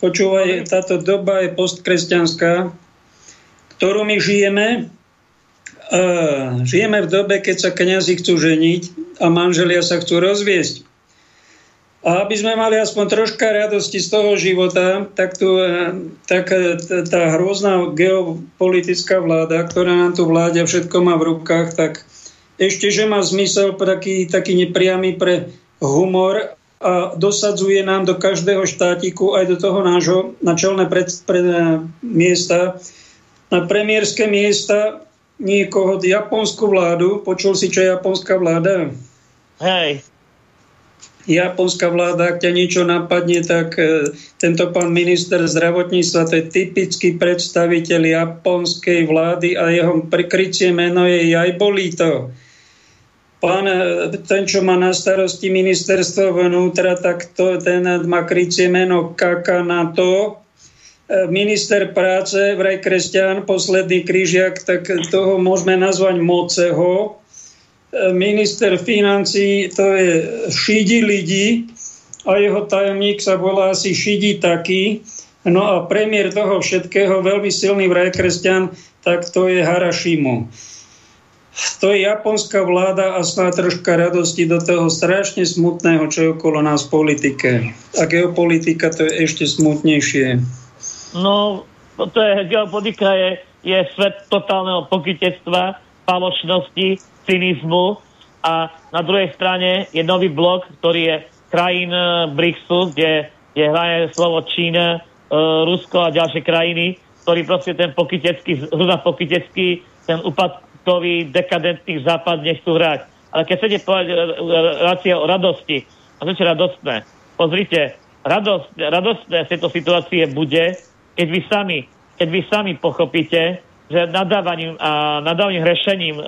Počúvaj, táto doba je postkresťanská, ktorú my žijeme. Uh, žijeme v dobe, keď sa kňazi chcú ženiť a manželia sa chcú rozviesť. A aby sme mali aspoň troška radosti z toho života, tak, tu, e, tak e, tá hrozná geopolitická vláda, ktorá nám tu vládia, všetko má v rukách, tak ešte, že má zmysel taký, taký nepriamy pre humor a dosadzuje nám do každého štátiku, aj do toho nášho načelné pred, pred, miesta, na premiérske miesta niekoho japonskú vládu. Počul si, čo je japonská vláda? Hej. Japonská vláda, ak ťa niečo napadne, tak e, tento pán minister zdravotníctva, to je typický predstaviteľ japonskej vlády a jeho prikrycie meno je Jajbolito. Pán, e, ten, čo má na starosti ministerstvo vnútra, tak to, ten má krycie meno Kakanato. E, minister práce, vraj kresťan, posledný krížiak, tak toho môžeme nazvať Moceho minister financí, to je Šidi lidi a jeho tajomník sa volá asi Šidi taký. No a premiér toho všetkého, veľmi silný vraj kresťan, tak to je Harašimo. To je japonská vláda a sná troška radosti do toho strašne smutného, čo je okolo nás v politike. A geopolitika to je ešte smutnejšie. No, to je, geopolitika je, je svet totálneho pokrytectva, falošnosti, cynizmu a na druhej strane je nový blok, ktorý je krajín e, BRICSu, kde je hlavne slovo Čína, e, Rusko a ďalšie krajiny, ktorý proste ten pokitecký, zhruba pokitecký, ten úpadkový, dekadentný západ nechcú hrať. Ale keď chcete povedať relácie o radosti, a to je radostné, pozrite, radosť, radostné z tejto situácie bude, keď vy sami, keď vy sami pochopíte, že nadávaním a nadávaním hrešením e,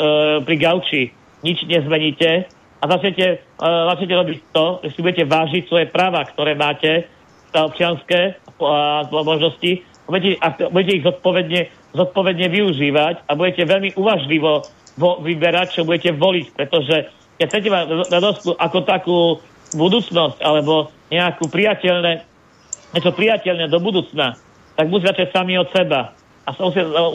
pri gauči nič nezmeníte a začnete, e, začnete robiť to, že si budete vážiť svoje práva, ktoré máte, občianské a, a možnosti, budete, a budete ich zodpovedne, zodpovedne využívať a budete veľmi uvažlivo vo, vyberať, čo budete voliť, pretože keď chcete mať radostnú ako takú budúcnosť alebo nejakú priateľné, niečo priateľné do budúcna, tak musíte začať sami od seba a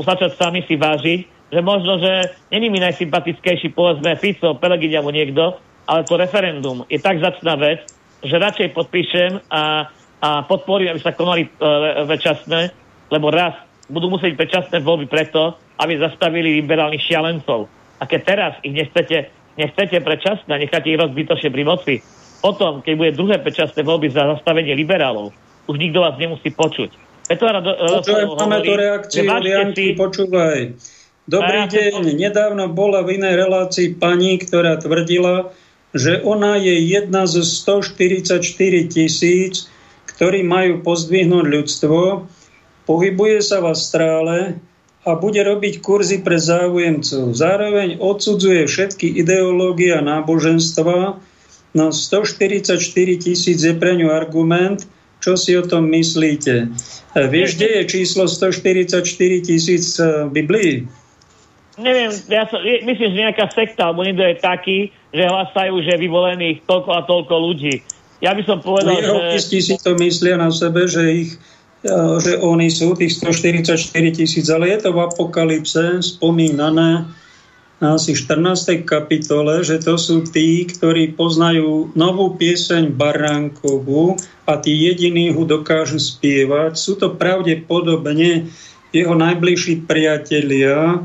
začať sami si vážiť, že možno, že není mi najsympatickejší, povedzme, Fico, Pelegrini alebo niekto, ale to referendum je tak zacná vec, že radšej podpíšem a, a podporím, aby sa konali e, predčasné, lebo raz budú musieť predčasné voľby preto, aby zastavili liberálnych šialencov. A keď teraz ich nechcete, nechcete predčasné, necháte ich rozbytočne pri moci, potom, keď bude druhé predčasné voľby za zastavenie liberálov, už nikto vás nemusí počuť. Preto rado, Počujem, máme tu reakciu Janky, počúvaj. Dobrý deň. Nedávno bola v inej relácii pani, ktorá tvrdila, že ona je jedna zo 144 tisíc, ktorí majú pozdvihnúť ľudstvo, pohybuje sa v astrále a bude robiť kurzy pre záujemcov. Zároveň odsudzuje všetky ideológie a náboženstva. No 144 tisíc je pre ňu argument, čo si o tom myslíte? E, vieš, kde je číslo 144 tisíc v Biblii? Neviem, ja som, myslím, že nejaká sekta, alebo niekto je taký, že hlasajú, že vyvolených toľko a toľko ľudí. Ja by som povedal, no, že... si to myslia na sebe, že ich e, že oni sú tých 144 tisíc, ale je to v apokalypse spomínané asi 14. kapitole, že to sú tí, ktorí poznajú novú pieseň Baránkovú a tí jediní ho dokážu spievať. Sú to pravdepodobne jeho najbližší priatelia,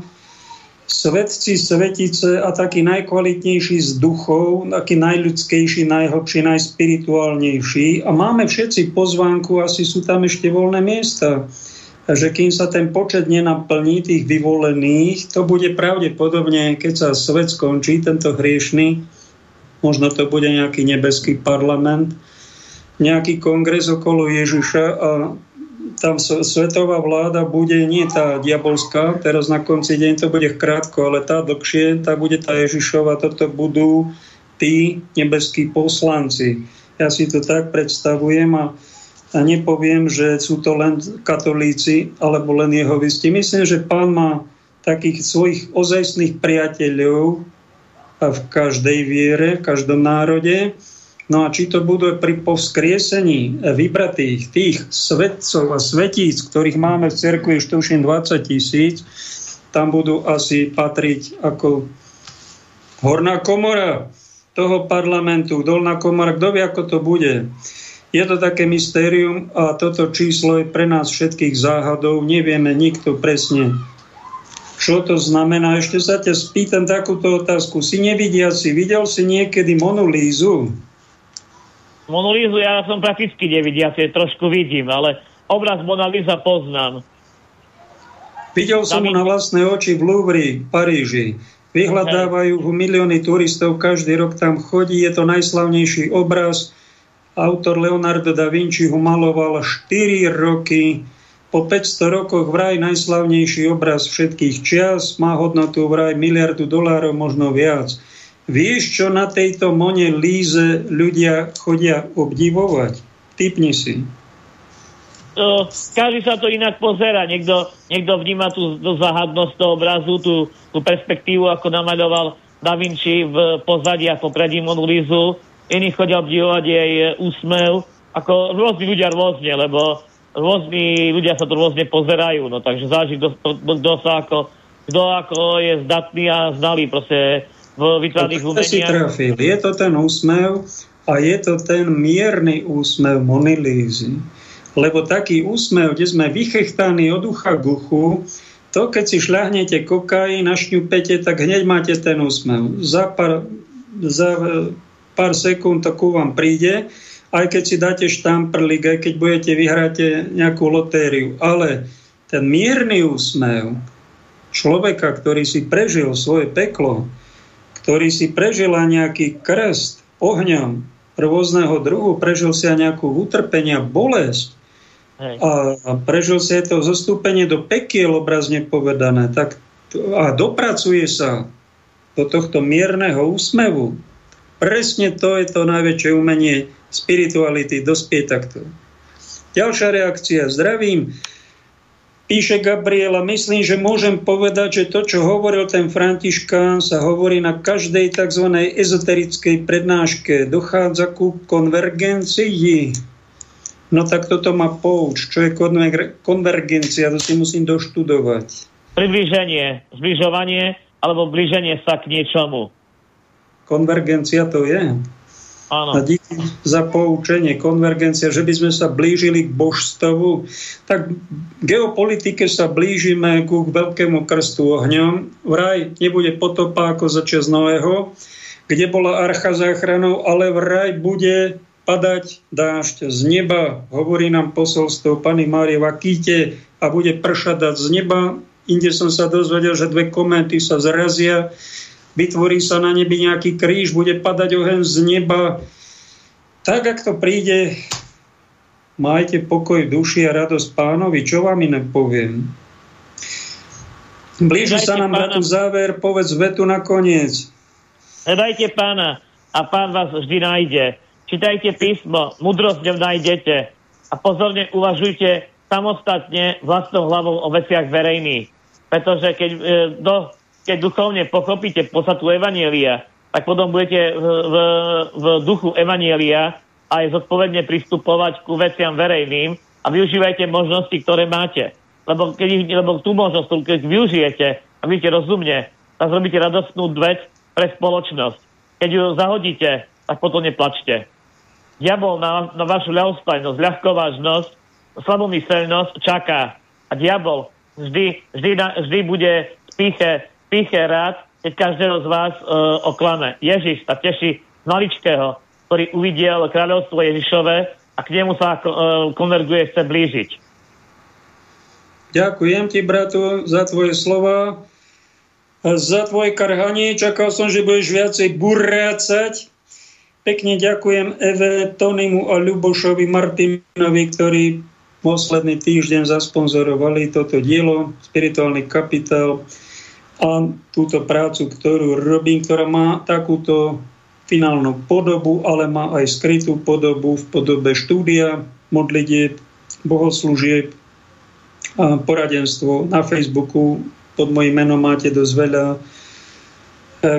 svetci, svetice a taký najkvalitnejší z duchov, taký najľudskejší, najhlbší, najspirituálnejší. A máme všetci pozvánku, asi sú tam ešte voľné miesta že kým sa ten počet nenaplní tých vyvolených, to bude pravdepodobne, keď sa svet skončí, tento hriešný, možno to bude nejaký nebeský parlament, nejaký kongres okolo Ježiša a tam svetová vláda bude nie tá diabolská, teraz na konci deň to bude krátko, ale tá dlhšie, tá bude tá Ježišova, toto budú tí nebeskí poslanci. Ja si to tak predstavujem a a nepoviem, že sú to len katolíci alebo len jeho jehovisti. Myslím, že pán má takých svojich ozajstných priateľov v každej viere, v každom národe. No a či to budú pri povskriesení vybratých tých svetcov a svetíc, ktorých máme v cerkvi už tuším 20 tisíc, tam budú asi patriť ako horná komora toho parlamentu, dolná komora, kto vie, ako to bude. Je to také mystérium a toto číslo je pre nás všetkých záhadov. Nevieme nikto presne, čo to znamená. Ešte sa ťa spýtam takúto otázku. Si nevidia si, videl si niekedy Monolízu? Monolízu ja som prakticky nevidiaci, trošku vidím, ale obraz Mona Lisa poznám. Videl som ho na vlastné oči v Louvre, v Paríži. Vyhľadávajú ho milióny turistov, každý rok tam chodí, je to najslavnejší obraz. Autor Leonardo da Vinci ho maloval 4 roky. Po 500 rokoch vraj najslavnejší obraz všetkých čias, má hodnotu vraj miliardu dolárov, možno viac. Vieš, čo na tejto Mone Líze ľudia chodia obdivovať? Typni si. To, každý sa to inak pozera. Niekto, niekto vníma tú, tú zahadnosť toho obrazu, tú, tú perspektívu, ako namaľoval Da Vinci v pozadí a popredí Monu Lízu. Iní chodia obdivovať jej úsmev. Ako rôzni ľudia rôzne, lebo rôzni ľudia sa to rôzne pozerajú. No, takže záleží, kto sa ako, kto ako je zdatný a znalý proste v vytváraných umeniach. si trafil. Je to ten úsmev a je to ten mierny úsmev Monilízy. Lebo taký úsmev, kde sme vychechtaní od ucha k uchu, to keď si šľahnete kokain, našňupete, tak hneď máte ten úsmev. Za pár, za pár sekúnd to ku vám príde, aj keď si dáte štamprlik, aj keď budete vyhráte nejakú lotériu. Ale ten mierny úsmev človeka, ktorý si prežil svoje peklo, ktorý si prežil aj nejaký krst ohňom rôzneho druhu, prežil si aj nejakú utrpenia, bolesť Hej. a prežil si aj to zostúpenie do pekiel, obrazne povedané, tak a dopracuje sa do tohto mierneho úsmevu. Presne to je to najväčšie umenie spirituality, dospieť takto. Ďalšia reakcia. Zdravím. Píše Gabriela, myslím, že môžem povedať, že to, čo hovoril ten Františkán, sa hovorí na každej tzv. ezoterickej prednáške. Dochádza ku konvergencii. No tak toto má pouč. Čo je konvergencia? To si musím doštudovať. Priblíženie, zbližovanie alebo blíženie sa k niečomu. Konvergencia to je. Áno. A díky za poučenie, konvergencia, že by sme sa blížili k božstvu, tak v geopolitike sa blížime ku veľkému krstu ohňom. Vraj nebude potopa ako za čas Noého, kde bola archa záchranou, ale vraj bude padať dážď z neba, hovorí nám posolstvo Pany Márie Vakíte a bude pršať z neba. Inde som sa dozvedel, že dve komenty sa zrazia vytvorí sa na nebi nejaký kríž, bude padať oheň z neba. Tak, ak to príde, majte pokoj v duši a radosť pánovi. Čo vám iné poviem? Blíži sa nám, bratu, záver, povedz vetu nakoniec. Hľadajte pána a pán vás vždy nájde. Čítajte písmo, mudrosť ňom nájdete a pozorne uvažujte samostatne vlastnou hlavou o veciach verejných. Pretože keď e, do keď duchovne pochopíte podstatu Evanielia, tak potom budete v, v, v duchu Evanielia aj zodpovedne pristupovať ku veciam verejným a využívajte možnosti, ktoré máte. Lebo, keď lebo tú možnosť, keď využijete a budete rozumne, tak zrobíte radostnú vec pre spoločnosť. Keď ju zahodíte, tak potom neplačte. Diabol na, na vašu ľahostajnosť, ľahkovážnosť, slabomyselnosť čaká. A diabol vždy, vždy, vždy bude v píche rád, keď každého z vás e, oklame. Ježiš sa teší z maličkého, ktorý uvidiel kráľovstvo Ježišové a k nemu sa e, konverguje, chce blížiť. Ďakujem ti, bratu, za tvoje slova. Za tvoje karhanie. Čakal som, že budeš viacej burácať. Pekne ďakujem Eve, Tonimu a Ľubošovi Martinovi, ktorí posledný týždeň zasponzorovali toto dielo, Spirituálny kapitál a túto prácu, ktorú robím, ktorá má takúto finálnu podobu, ale má aj skrytú podobu v podobe štúdia, modlitieb, bohoslúžieb poradenstvo. Na Facebooku pod mojím menom máte dosť veľa e,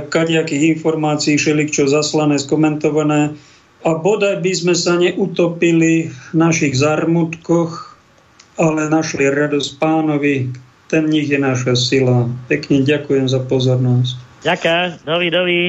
kadejakých informácií, všelik čo zaslané, skomentované. A bodaj by sme sa neutopili v našich zarmutkoch, ale našli radosť pánovi, ten nich je naša sila. Pekne ďakujem za pozornosť. Ďakujem, dovi, dovi.